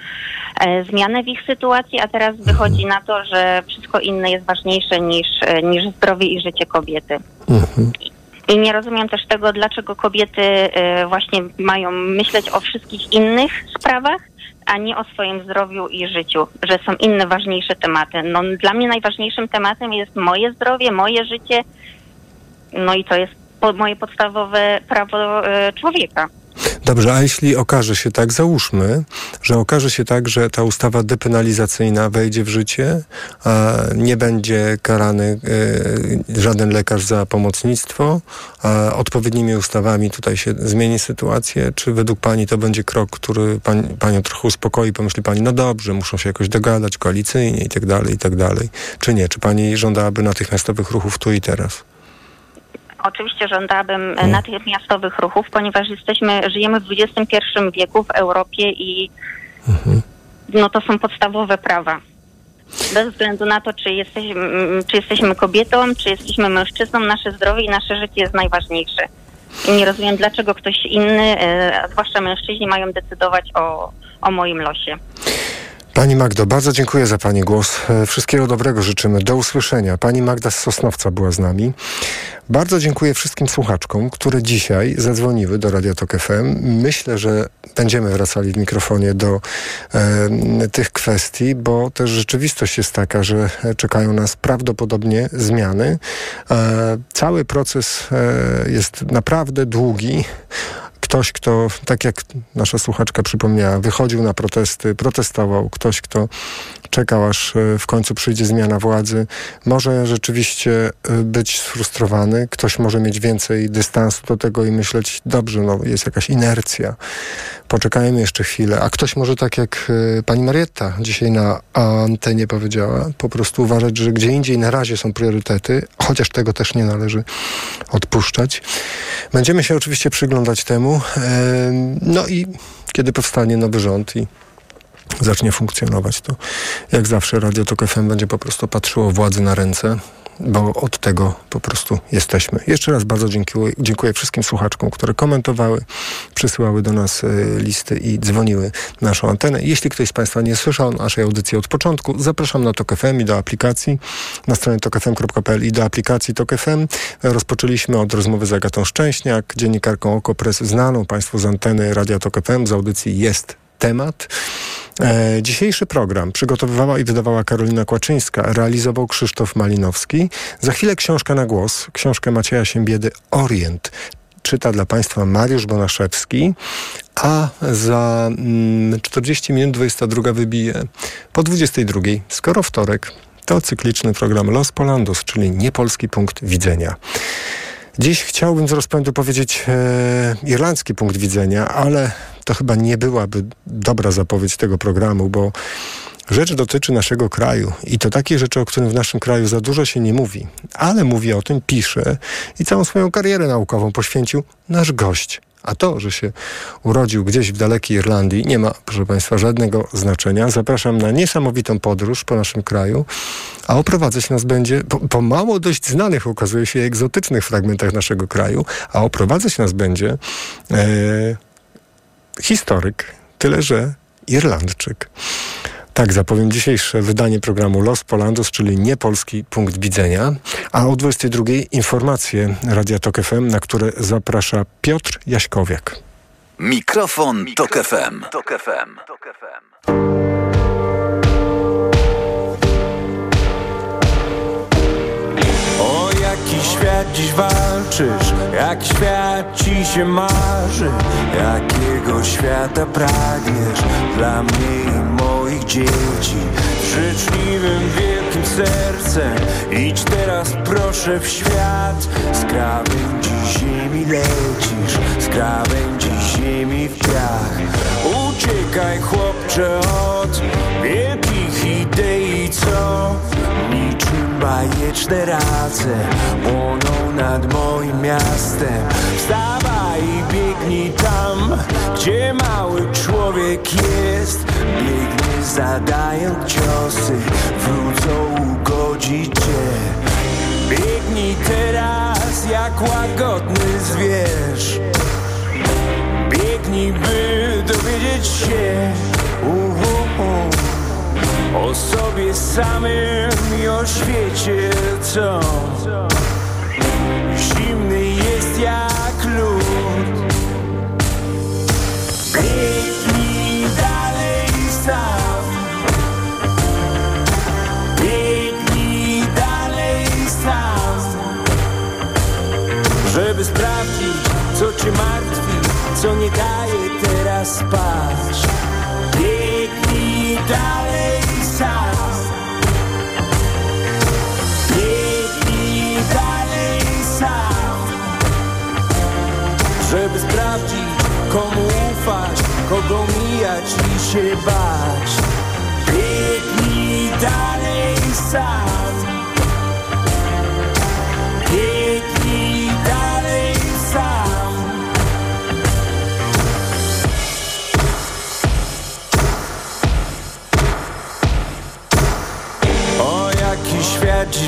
e, zmianę w ich sytuacji, a teraz wychodzi na to, że wszystko inne jest ważniejsze niż, niż zdrowie i życie kobiety. I nie rozumiem też tego, dlaczego kobiety e, właśnie mają myśleć o wszystkich innych sprawach, a nie o swoim zdrowiu i życiu, że są inne ważniejsze tematy. No, dla mnie najważniejszym tematem jest moje zdrowie, moje życie, no i to jest moje podstawowe prawo e, człowieka.
Dobrze, a jeśli okaże się tak, załóżmy, że okaże się tak, że ta ustawa depenalizacyjna wejdzie w życie, a nie będzie karany e, żaden lekarz za pomocnictwo, a odpowiednimi ustawami tutaj się zmieni sytuację, czy według Pani to będzie krok, który pań, Panią trochę uspokoi, pomyśli Pani, no dobrze, muszą się jakoś dogadać koalicyjnie i tak dalej, i tak dalej, czy nie? Czy Pani żądałaby natychmiastowych ruchów tu i teraz?
Oczywiście żądałabym e, natychmiastowych ruchów, ponieważ jesteśmy, żyjemy w XXI wieku w Europie i no to są podstawowe prawa. Bez względu na to, czy jesteśmy, czy jesteśmy kobietą, czy jesteśmy mężczyzną, nasze zdrowie i nasze życie jest najważniejsze. I nie rozumiem, dlaczego ktoś inny, e, a zwłaszcza mężczyźni, mają decydować o, o moim losie.
Pani Magdo, bardzo dziękuję za Pani głos. E, Wszystkiego dobrego życzymy. Do usłyszenia. Pani Magda z Sosnowca była z nami. Bardzo dziękuję wszystkim słuchaczkom, które dzisiaj zadzwoniły do Radio Tok FM. Myślę, że będziemy wracali w mikrofonie do e, tych kwestii, bo też rzeczywistość jest taka, że e, czekają nas prawdopodobnie zmiany. E, cały proces e, jest naprawdę długi ktoś, kto, tak jak nasza słuchaczka przypomniała, wychodził na protesty, protestował, ktoś, kto czekał, aż e, w końcu przyjdzie zmiana władzy, może rzeczywiście e, być sfrustrowany, ktoś może mieć więcej dystansu do tego i myśleć, dobrze, no jest jakaś inercja, poczekajmy jeszcze chwilę, a ktoś może tak jak e, pani Marietta dzisiaj na antenie powiedziała, po prostu uważać, że gdzie indziej na razie są priorytety, chociaż tego też nie należy odpuszczać. Będziemy się oczywiście przyglądać temu, no i kiedy powstanie nowy rząd i zacznie funkcjonować, to jak zawsze Radio Tok FM będzie po prostu patrzyło władzy na ręce, bo od tego po prostu jesteśmy. Jeszcze raz bardzo dziękuję, dziękuję wszystkim słuchaczkom, które komentowały, przysyłały do nas e, listy i dzwoniły na naszą antenę. Jeśli ktoś z Państwa nie słyszał naszej audycji od początku, zapraszam na Tok FM i do aplikacji na stronie tokfm.pl i do aplikacji Tok FM. Rozpoczęliśmy od rozmowy z Agatą Szczęśniak, dziennikarką Okopres, znaną Państwu z anteny Radia Tok FM, z audycji Jest Temat. E, dzisiejszy program przygotowywała i wydawała Karolina Kłaczyńska, realizował Krzysztof Malinowski. Za chwilę książka na głos, książkę Macieja Siembiedy Orient. Czyta dla Państwa Mariusz Bonaszewski, a za mm, 40 minut 22 wybije po 22, skoro wtorek, to cykliczny program Los Polandos, czyli niepolski punkt widzenia. Dziś chciałbym z rozpędu powiedzieć e, irlandzki punkt widzenia, ale to chyba nie byłaby dobra zapowiedź tego programu, bo rzecz dotyczy naszego kraju i to takie rzeczy, o którym w naszym kraju za dużo się nie mówi, ale mówi o tym, pisze i całą swoją karierę naukową poświęcił nasz gość. A to, że się urodził gdzieś w dalekiej Irlandii, nie ma, proszę Państwa, żadnego znaczenia. Zapraszam na niesamowitą podróż po naszym kraju, a oprowadzać nas będzie po, po mało dość znanych, okazuje się, egzotycznych fragmentach naszego kraju, a oprowadzać nas będzie e, historyk, tyle że Irlandczyk. Tak, zapowiem dzisiejsze wydanie programu Los Polandos, czyli niepolski punkt widzenia, a o 22 informacje Radia Tok FM, na które zaprasza Piotr Jaśkowiak.
Mikrofon, Tok FM. Tok FM.
O dziś walczysz, jak świat ci się marzy. Jakiego świata pragniesz? Dla mnie i moich dzieci. Życzliwym, wielkim sercem. Idź teraz proszę w świat. Z krawędzi ziemi lecisz, z krawędzi ziemi w piach. Uciekaj chłopcze od wielkich idei, co bajeczne race Płoną nad moim miastem. Wstawaj i biegnij tam, gdzie mały człowiek jest. Biegnie zadając ciosy, wrócą ugodzić cię. Biegnij teraz jak łagodny zwierz. Biegnij, by dowiedzieć się. Uhu, o sobie samym i o świecie, co zimny jest jak lód. Biegnij dalej sam. Biegnij dalej sam. Żeby sprawdzić, co cię martwi, co nie daje teraz spać. Biegnij dalej kogo mijać i się bać. Biegnij dalej sam.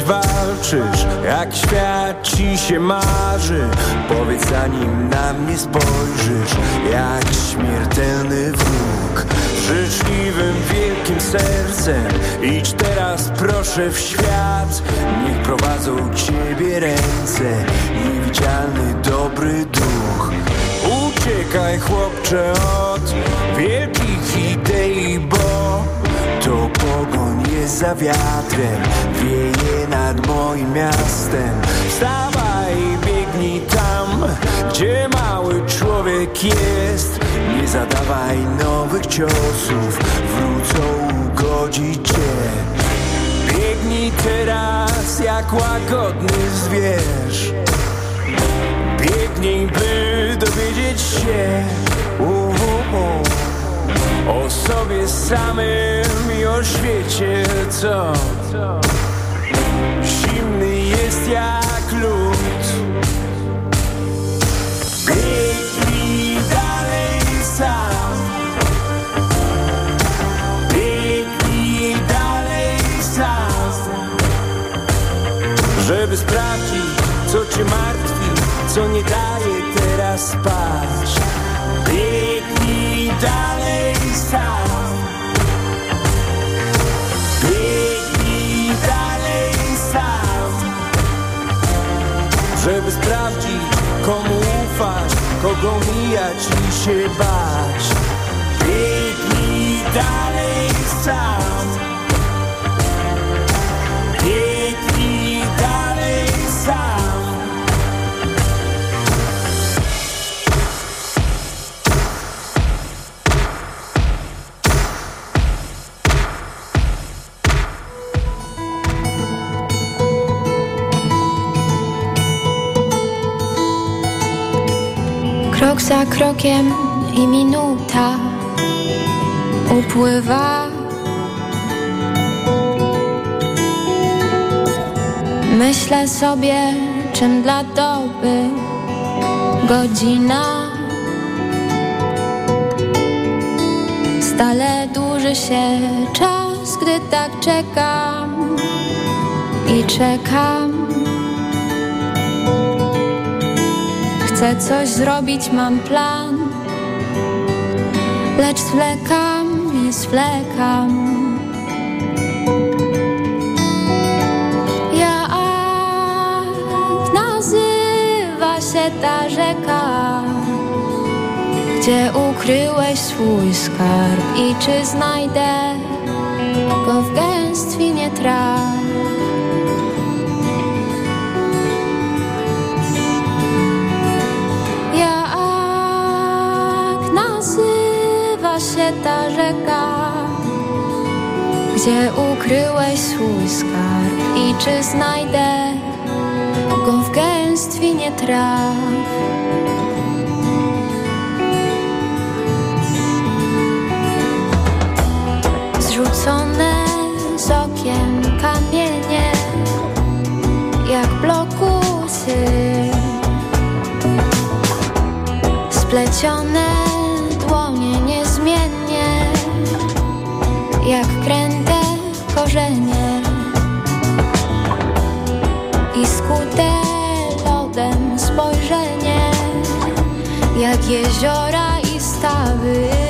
Walczysz, jak świat ci się marzy. Powiedz zanim na mnie spojrzysz, jak śmiertelny wróg. Życzliwym, wielkim sercem idź teraz proszę w świat. Niech prowadzą ciebie ręce, niewidzialny dobry duch. Uciekaj chłopcze od wielkich idei, bo to pogoń jest za wiatrem Wieje nad moim miastem. Wstawaj i biegnij tam Gdzie mały człowiek jest. Nie zadawaj nowych ciosów Wrócą ugodzić cię. Biegnij teraz jak łagodny zwierz. Biegnij, by dowiedzieć się. Uhu, o sobie samym i o świecie, co zimny jest jak lód. Biegnij dalej sam. Biegnij dalej sam. Żeby sprawdzić, co cię martwi, co nie daje teraz spać. Dalej sam. Biegnij dalej sam. Żeby sprawdzić, komu ufać, kogo mijać i się bać. Biegnij dalej sam.
Krok za krokiem i minuta upływa. Myślę sobie, czym dla doby godzina Stale dłuży się czas, gdy tak czekam i czekam. Chcę coś zrobić, mam plan. Lecz zwlekam i zwlekam. Jak nazywa się ta rzeka Gdzie ukryłeś swój skarb I czy znajdę go w gęstwinie traw Gdzie ukryłeś swój skarb i czy znajdę go w gęstwinie traw? Zrzucone z okien kamienie jak blokusy splecione jeziora i stawy.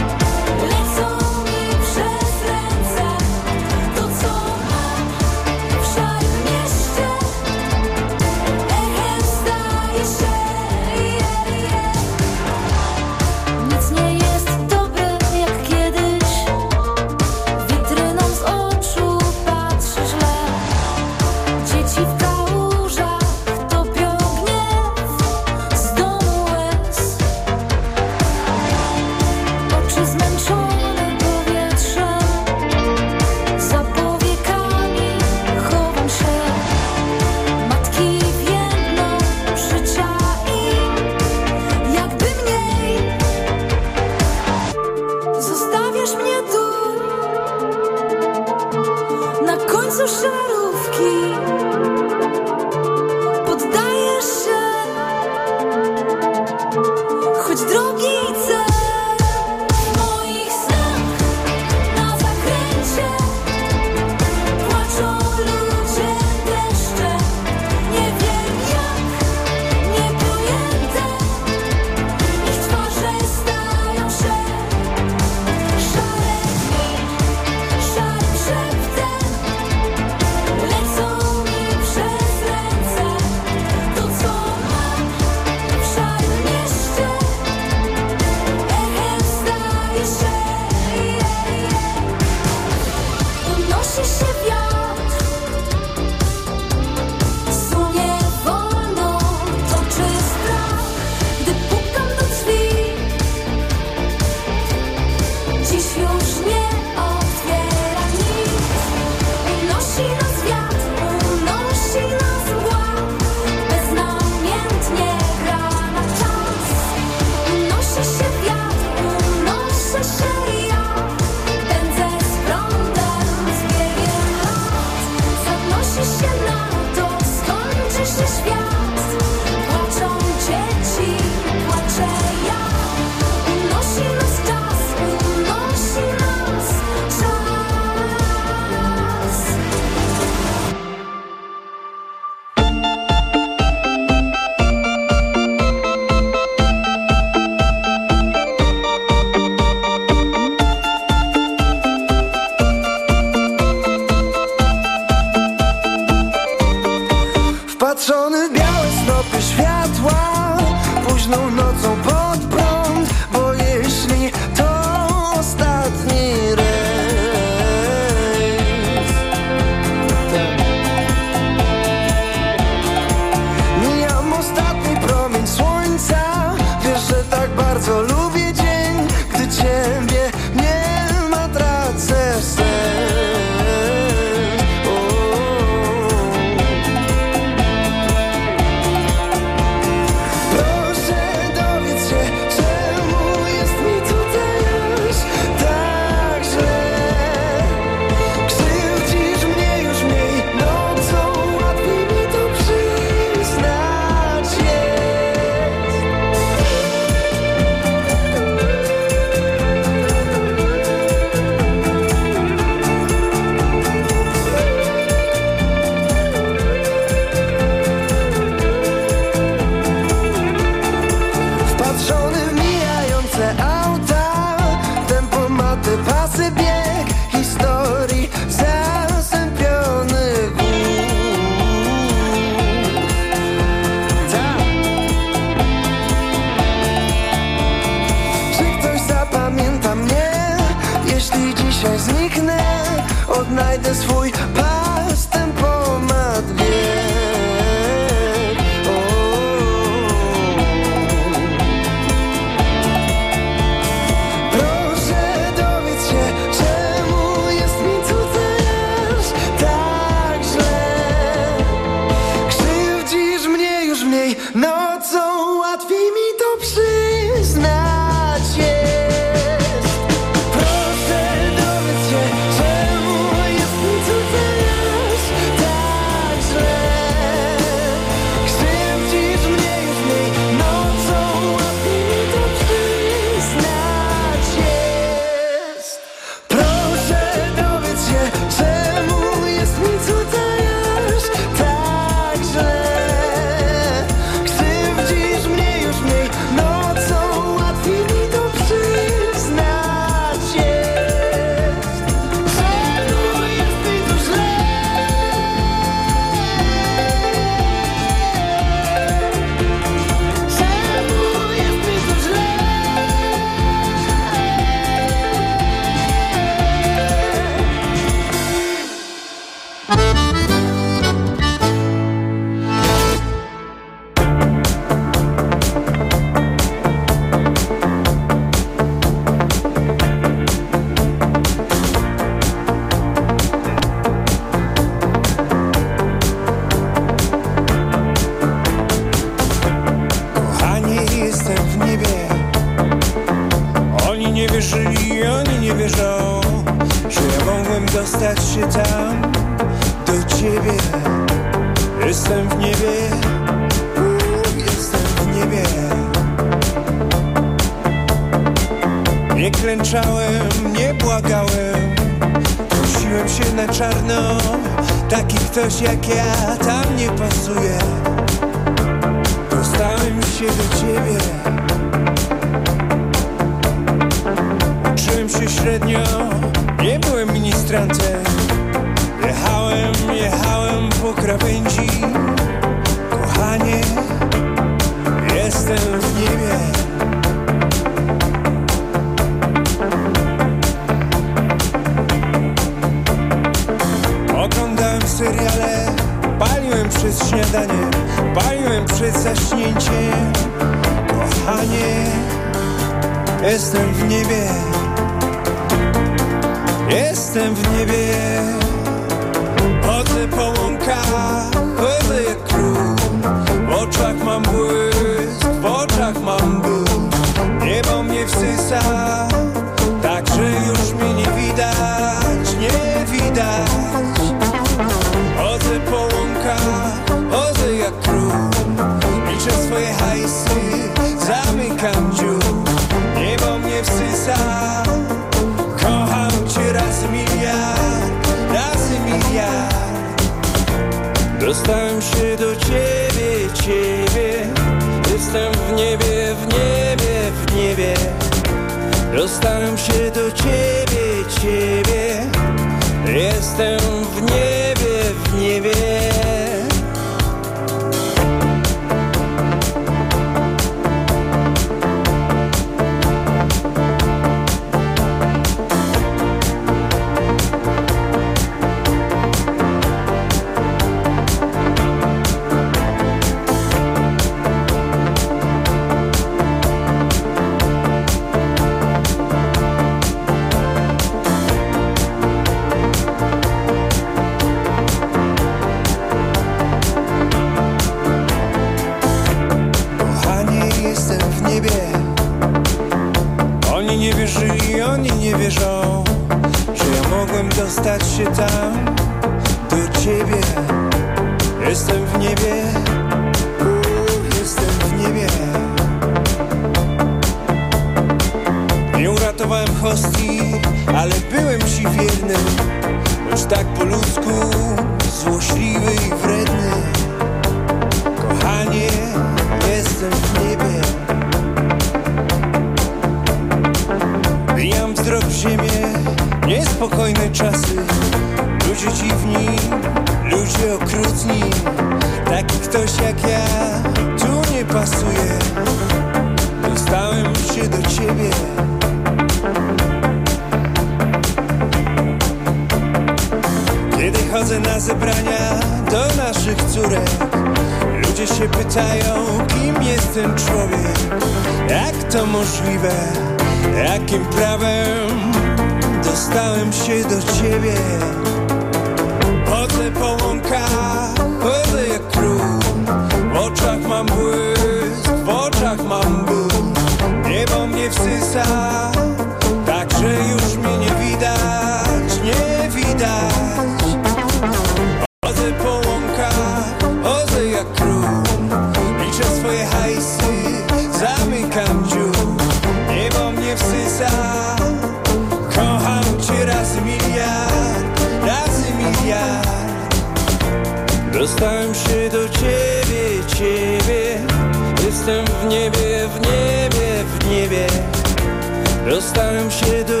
Dostałem się do